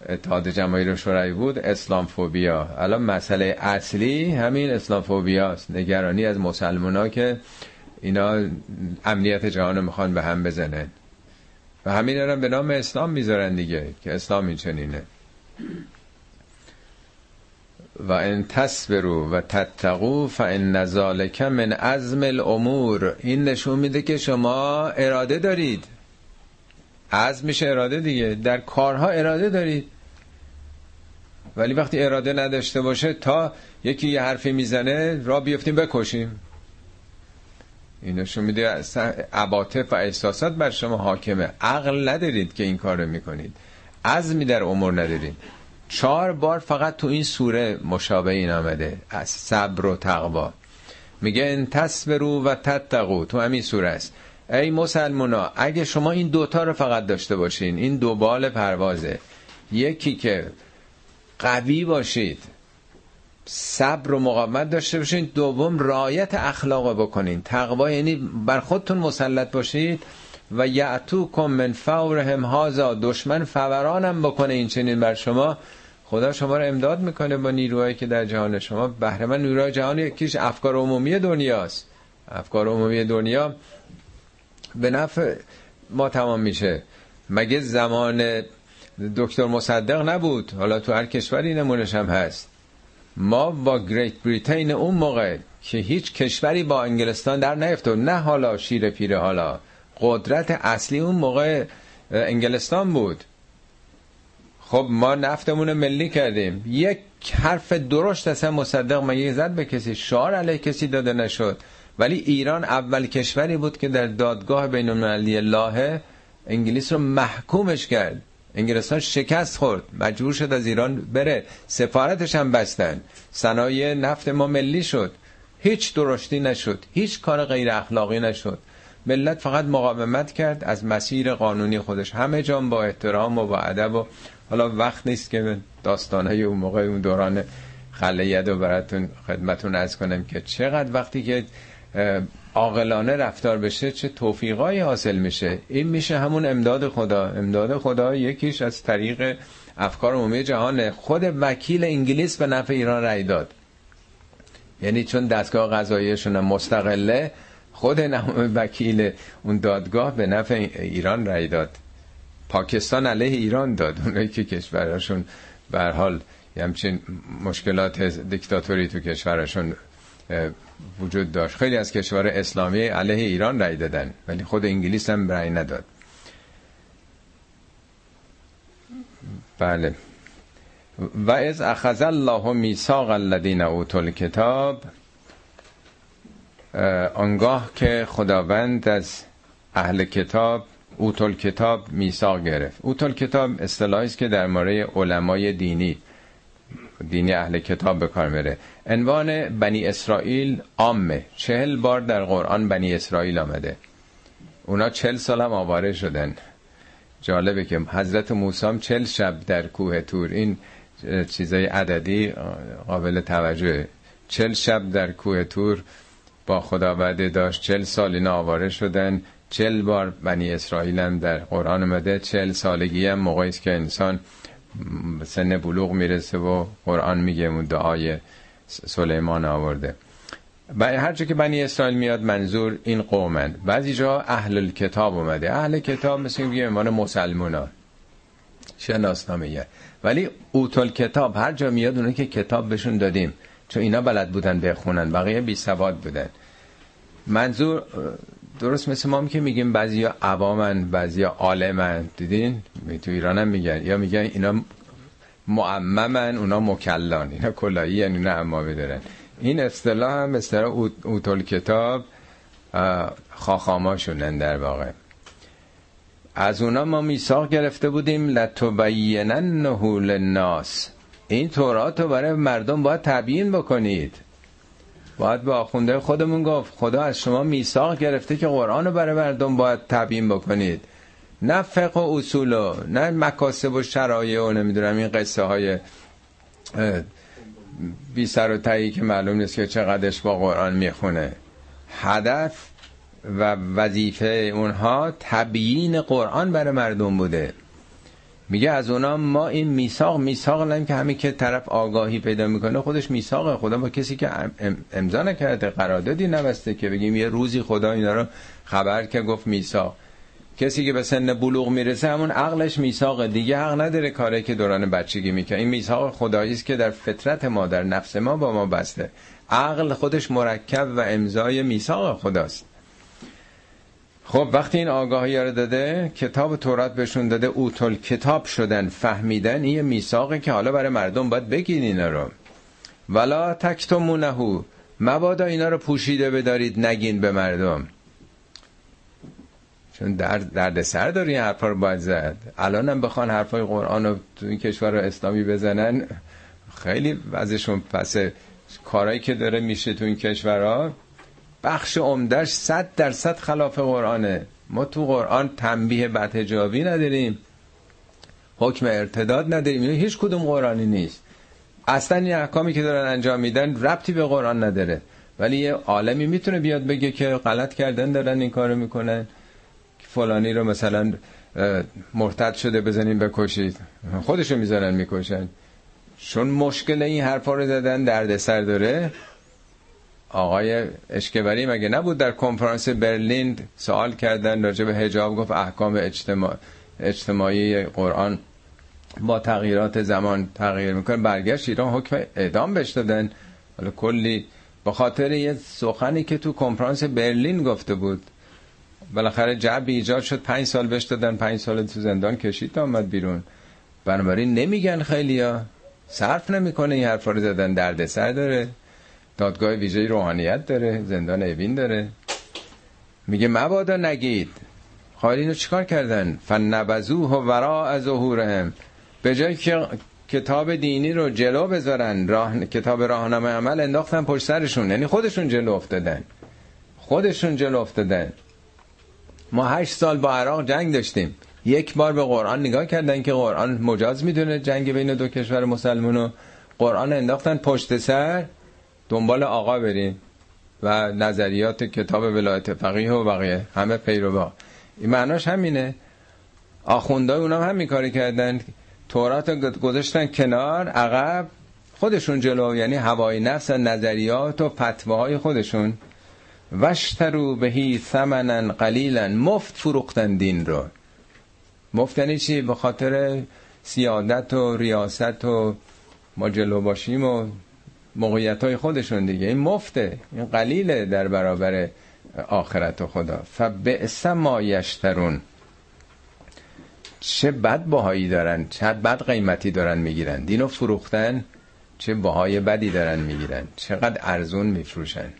اتحاد جماهیر شوروی بود اسلام فوبیا. الان مسئله اصلی همین اسلام فوبیا است نگرانی از مسلمان ها که اینا امنیت جهان می‌خوان به هم بزنن. همین هم به نام اسلام می‌ذارن دیگه که اسلام این چنینه و ان تصبروا و تتقوا فان ذلک من عزم الامور. این نشون میده که شما اراده دارید. عزم میشه اراده دیگه. در کارها اراده دارید. ولی وقتی اراده نداشته باشه تا یکی یه حرفی می‌زنه را بیفتیم بکشیم. اینشون میده عباطف و احساسات بر شما حاکمه. عقل ندارید که این کار رو می‌کنید. عزمی در امور ندارید. چهار بار فقط تو این سوره مشابه این آمده. از صبر و تقوا. میگه ان تصبروا و تتقو تو همین سوره است. ای مسلمونا اگه شما این دوتا رو فقط داشته باشین این دو بال پروازه. یکی که قوی باشید صبر و مقاومت داشته باشین. دوم رایت اخلاق بکنین. تقوا یعنی بر خودتون مسلط باشید و کن من فورهم. هازا دشمن فورانم بکنه این چنین بر شما. خدا شما رو امداد می‌کنه با نیروهایی که در جهان شما. بهره من نیروهای جهان یکیش افکار عمومی دنیاست. افکار عمومی دنیا به نفع ما تمام میشه. مگه زمان دکتر مصدق نبود؟ حالا تو هر کشوری نمونش هم هست. ما با گریت بریتین اون موقع که هیچ کشوری با انگلستان در نیفتاد نه حالا شیر پیره حالا. قدرت اصلی اون موقع انگلستان بود. خب ما نفتمون ملی کردیم. یک حرف درشت اصلا مصدق مگه زد به کسی. شعار علیه کسی داده نشد. ولی ایران اول کشوری بود که در دادگاه بین المللی لاهه انگلیس رو محکومش کرد. انگلستان شکست خورد. مجبور شد از ایران بره. سفارتش هم بستن. صنایع نفت ما ملی شد. هیچ درشتی نشد. هیچ کار غیر اخلاقی نشد. ملت فقط مقاومت کرد از مسیر قانونی خودش. همه جان با احترام و با ادب و حالا وقت نیست که داستانهای اون موقع اون دوران خلیت و براتون خدمتون از کنم که چقدر وقتی که عاقلانه رفتار بشه چه توفیقایی حاصل میشه؟ این میشه همون امداد خدا. امداد خدا یکیش از طریق افکار عمومی جهان. خود وکیل انگلیس به نفع ایران رأی داد. یعنی چون دستگاه قضاییشون مستقله خود وکیل اون دادگاه به نفع ایران رأی داد. پاکستان علیه ایران داد. اونایی که کشورشون به حال همچین مشکلات دیکتاتوری تو کشورشون وجود داشت. خیلی از کشور اسلامی علیه ایران رای دادن ولی خود انگلیس هم رای نداد. بله. و از اخذ الله میثاق الذین اوتوا الکتاب آنگاه که خداوند از اهل کتاب اوتل کتاب میثاق گرفت. اوتل کتاب اصطلاحی است که در مورد علمای دینی دینی اهل کتاب به کار میره. عنوان بنی اسرائیل عامه. چهل بار در قرآن بنی اسرائیل آمده. اونا چل سال هم آواره شدن. جالبه که حضرت موسام چل شب در کوه تور. این چیزای عددی قابل توجه چل شب در کوه تور با خدا وعده داشت. چل سال اینا آواره شدن. چل بار بنی اسرائیل هم در قرآن اومده. چل سالگی هم موقعی که انسان سن بلوغ می‌رسه و قرآن میگه اون دعای سلیمان آورده. و هر جا که بنی اسرائیل میاد منظور این قومند. بعضی جا اهل کتاب اومده. اهل کتاب مثل میگه ایمان مسلمان شناسنامه ولی اوتل کتاب هر جا میاد اونه که کتاب بهشون دادیم. چون اینا بلد بودن بخونن. بقیه بی سواد بودن. منظور درست مثل ما که میگیم بعضی عوامن بعضی عالمن. دیدین؟ تو ایران هم میگن. یا میگن اینا معممن اونا مکلان. اینا کلایی هن اینا امامه دارن. این اصطلاح هم اصطلاح اوتول کتاب خاخاماشونن در واقع. از اونا ما میثاق گرفته بودیم لتبیننه للناس. این تورات رو برای مردم باید تبیین بکنید. باید به آخونده خودمون گفت. خدا از شما میثاق گرفته که قرآن رو برای مردم باید تبیین بکنید. نه فقه و اصول و نه مکاسب و شرایع و نمی‌دونم این قصه های بی سر و تایی که معلوم نیست که چقدرش با قرآن می‌خونه. هدف و وظیفه اونها تبیین قرآن برای مردم بوده. میگه از اونا ما این میثاق میثاق نیم که همین که طرف آگاهی پیدا می‌کنه خودش میثاقه. خدا با کسی که امضا نکرده قراردادی نبسته که بگیم یه روزی خدا اینا رو خبر که گفت میثاق. کسی که به سن بلوغ می‌رسه همون عقلش میثاق دیگه حق نداره کاری که دوران بچگی می‌کنه این میثاق خدایی است که در فطرت ما در نفس ما با ما بسته. عقل خودش مرکب و امضای میثاق خداست. خب وقتی این آگاهی رو داده کتاب تورات بهشون داده اوتل کتاب شدن فهمیدن این میثاقه که حالا برای مردم باید بگین اینا رو. ولا تکتمونهو. مبادا اینا رو پوشیده بدارید نگین به مردم. چون درد, درد سر داری این حرفا رو باید زد. الان هم بخوان حرفای قرآن رو تو این کشور رو اسلامی بزنن خیلی وضعشون پسه کارهایی که داره میشه تو این کشورها بخش عمدهش صد درصد خلاف قرآنه. ما تو قرآن تنبیه بدهجابی نداریم حکم ارتداد نداریم. هیچ کدوم قرآنی نیست. اصلا این احکامی که دارن انجام میدن ربطی به قرآن نداره. ولی یه عالمی می‌تونه بیاد بگه که غلط کردن دارن این کارو می‌کنن فلانی رو مثلا مرتد شده بزنین بکشید. خودشو می‌زنن می‌کشن. چون مشکل این حرفا رو زدن دردسر داره. آقای اشکبری مگه نبود در کنفرانس برلین سوال کردن راجع به حجاب گفت احکام اجتماع اجتماعی قرآن با تغییرات زمان تغییر می‌کنه؟ برگشت ایران حکم اعدام بهش دادن. حالا کلی با خاطر یه سخنی که تو کنفرانس برلین گفته بود. بالاخره جعب ایجاد شد. پنج سال بهش دادن. پنج سال تو زندان کشید تا آمد بیرون. بنابراین نمیگن خیلیا صرف نمی‌کنه این حرفا رو زدن. دردسر داره. دادگاه ویژه روحانیت داره زندان اوین داره. میگه مبادا نگید. خواهد چیکار کردن؟ فنبذوه و ورا از ظهورهم. به جای که کتاب دینی رو جلو بذارن راه... کتاب راهنمای عمل انداختن پشت سرشون. یعنی خودشون جلو افتادن. خودشون جلو افتادن. ما هشت سال با عراق جنگ داشتیم. یک بار به قرآن نگاه کردن که قرآن مجاز می‌دونه جنگ بین دو کشور مسلمون قرآن انداختن پشت سر. دنبال آقا بریم و نظریات کتاب ولایت فقیه و بقیه همه پیروا این معناش همینه. آخوندهای اونا هم همین کاری کردن. تورات گذاشتن کنار عقب خودشون جلو یعنی هوای نفس نظریات و فتواهای خودشون. وشترو بهی ثمنا قلیلا مفت فروختن دین رو. مفت یعنی چی؟ به خاطر سیادت و ریاست و ما جلو باشیم و موقعیت های خودشون دیگه. این مفته این قلیله در برابر آخرت خدا. فبئس ما یشترون. چه بد باهایی دارن چه بد قیمتی دارن می‌گیرن. دینو فروختن چه باهای بدی دارن می‌گیرن. چقدر ارزون میفروشن.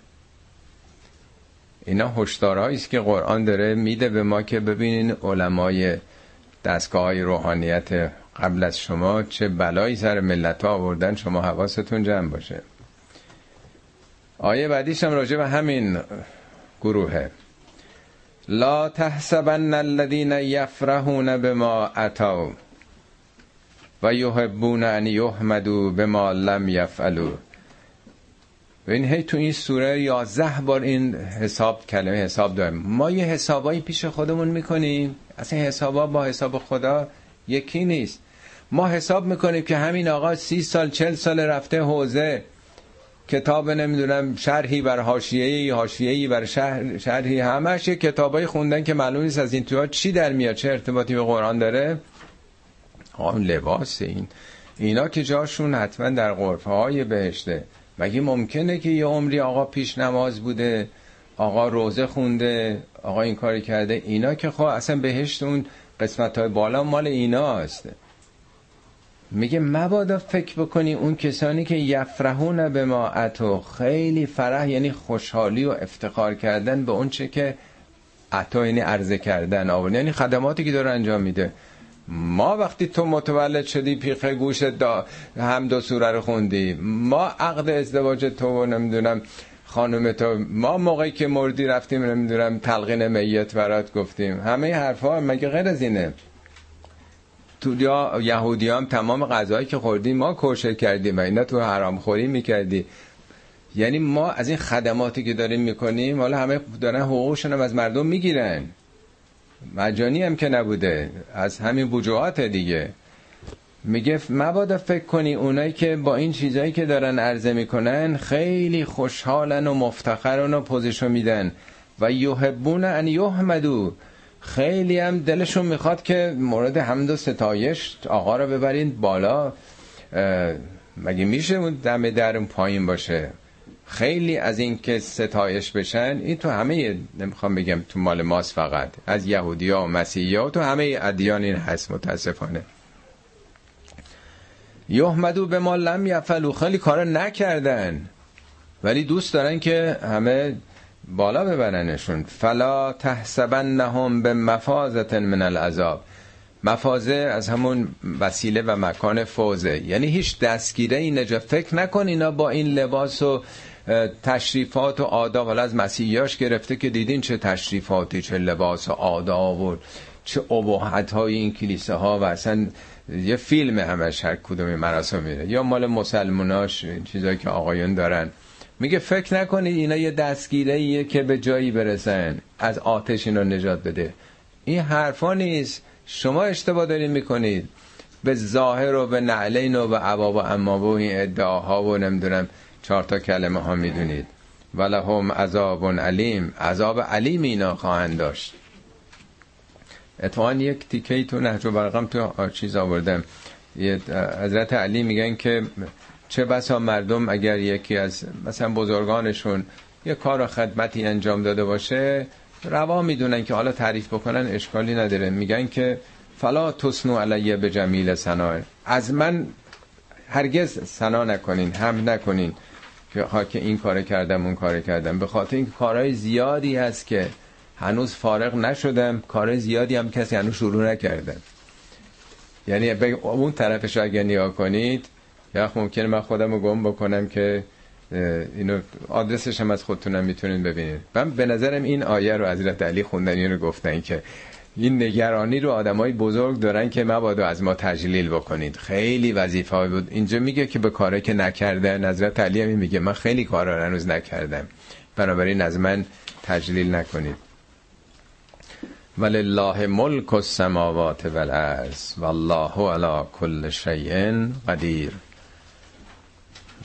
اینا هشدارهایی است که قرآن داره میده به ما که ببینین علمای دستگاه های روحانیت قبل از شما چه بلایی سر ملت ها آوردن شما حواستون جمع باشه. آیه بعدیش هم راجع به همین گروهه. لا تحسبن الذين يفرحون بما اتوا و یحبون ان یحمدوا بما لم یفعلوا. این هی تو این سوره یازده بار این حساب کلمه حساب داریم. ما یه حسابایی پیش خودمون می‌کنیم. اصلا حسابا با حساب خدا یکی نیست. ما حساب می‌کنیم که همین آقا سی سال چل سال رفته حوزه. کتاب نمی‌دونم شرحی بر حاشیه‌ای حاشیه‌ای بر شهر شرحی همش کتابای خوندن که معلوم نیست از این توها چی در میاد چه ارتباطی به قرآن داره. آن لباس این. اینا که جاشون حتما در غرفه های بهشته. مگه ممکنه که یه عمری آقا پیش نماز بوده آقا روزه خونده آقا این کاری کرده؟ اینا که خب اصلا بهشت اون قسمت های بالا مال اینا هست میگه مبادا فکر بکنی اون کسانی که یفرحون به ما اتو خیلی فرح یعنی خوشحالی و افتخار کردن به اون چه که عطا یعنی عرضه کردن آورد. یعنی خدماتی که داره انجام میده. ما وقتی تو متولد شدی پیخ گوشت دا هم دو سوره رو خوندی. ما عقد ازدواج تو و نمی‌دونم خانم تو ما موقعی که مردی رفتیم نمی‌دونم تلقین میت برات گفتیم. همه حرفا مگه غیر از اینه؟ تو یهودی هم تمام غذایی که خوردیم ما کوشر کردیم و اینا تو حرام خوری می‌کردی. یعنی ما از این خدماتی که داریم می‌کنیم حالا همه دارن حقوقشون هم از مردم می‌گیرن. مجانی هم که نبوده از همین وجوهات دیگه. میگه مبادا فکر کنی اونایی که با این چیزایی که دارن عرضه می‌کنن خیلی خوشحالن و مفتخرن و پوزشو میدن. و یحبون ان یحمدو. خیلی هم دلشون می‌خواد که مورد حمد و ستایش آقا رو ببرین بالا. مگه میشه اون دم در پایین باشه؟ خیلی از این که ستایش بشن این تو همه نمی‌خوام بگم تو مال ماست فقط از یهودی ها و مسیحی ها تو همه ادیان این هست متاسفانه. یحمدو به ما لم یفلو خیلی کار نکردن ولی دوست دارن که همه بالا ببرنشون. فلا تحسبنهم به مفازت من العذاب. مفازه از همون وسیله و مکان فوزه. یعنی هیچ دستگیره این نجا فکر نکن اینا با این لباس و تشریفات و آداب. حالا از مسیحیاش گرفته که دیدین چه تشریفاتی چه لباس و آداب و چه ابهت های این کلیسه ها و اصلا یه فیلم همش هر کدومی مراسم میره. یا مال مسلموناش چیزایی که آقایون دارن. میگه فکر نکنید اینا یه دستگیره ایه که به جایی برسن از آتش اینا نجات بده. این حرفا نیست. شما اشتباه دارین می‌کنید. به ظاهر و به نعلین و به عباب و اماب و این ادعاها و نمی‌دونم چهار تا کلمه ها می‌دونید. ولهم عذاب علیم. عذاب علیم اینا خواهند داشت. اتفاقا یک تیکه تو نهج و برقم تو چیز آوردم. حضرت علی میگن که چه بسا مردم اگر یکی از مثلا بزرگانشون یه کار و خدمتی انجام داده باشه روا می‌دونن که حالا تعریف بکنن اشکالی نداره. میگن که فلا تصنو علیه به جمیل سنای از من هرگز سنا نکنین هم نکنین که که این کار کردم اون کار کردم. به خاطر این کارهای زیادی هست که هنوز فارغ نشدم کار زیادی هم کسی هنوز شروع نکردم یعنی اون طرفش اگر نگاه کنید یا ممکنه من خودم رو گم بکنم که اینو آدرسش هم از خودتونم می‌تونین ببینید من به نظرم این آیه رو حضرت علی خوندنی رو گفتن که این نگرانی رو آدمای بزرگ دارن که مبادا از ما تجلیل بکنید. خیلی وظیفه بود. اینجا میگه که به کاره که نکرده نظرت علی هم میگه من خیلی کارا هنوز نکردم. بنابراین از من تجلیل نکنید. ولله ملک السماوات والارض والله علی کل شیء قدیر.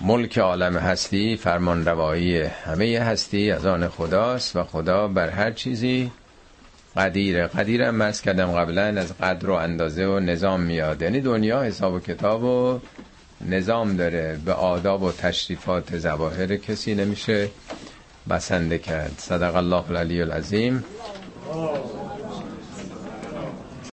ملک عالم هستی فرمان روایی همه هستی از آن خداست و خدا بر هر چیزی قدیره. قدیرم مست کردم قبلا از قدر و اندازه و نظام میاد. یعنی دنیا حساب و کتاب و نظام داره. به آداب و تشریفات زواهر کسی نمیشه بسنده کرد. صدق الله العلی العظیم.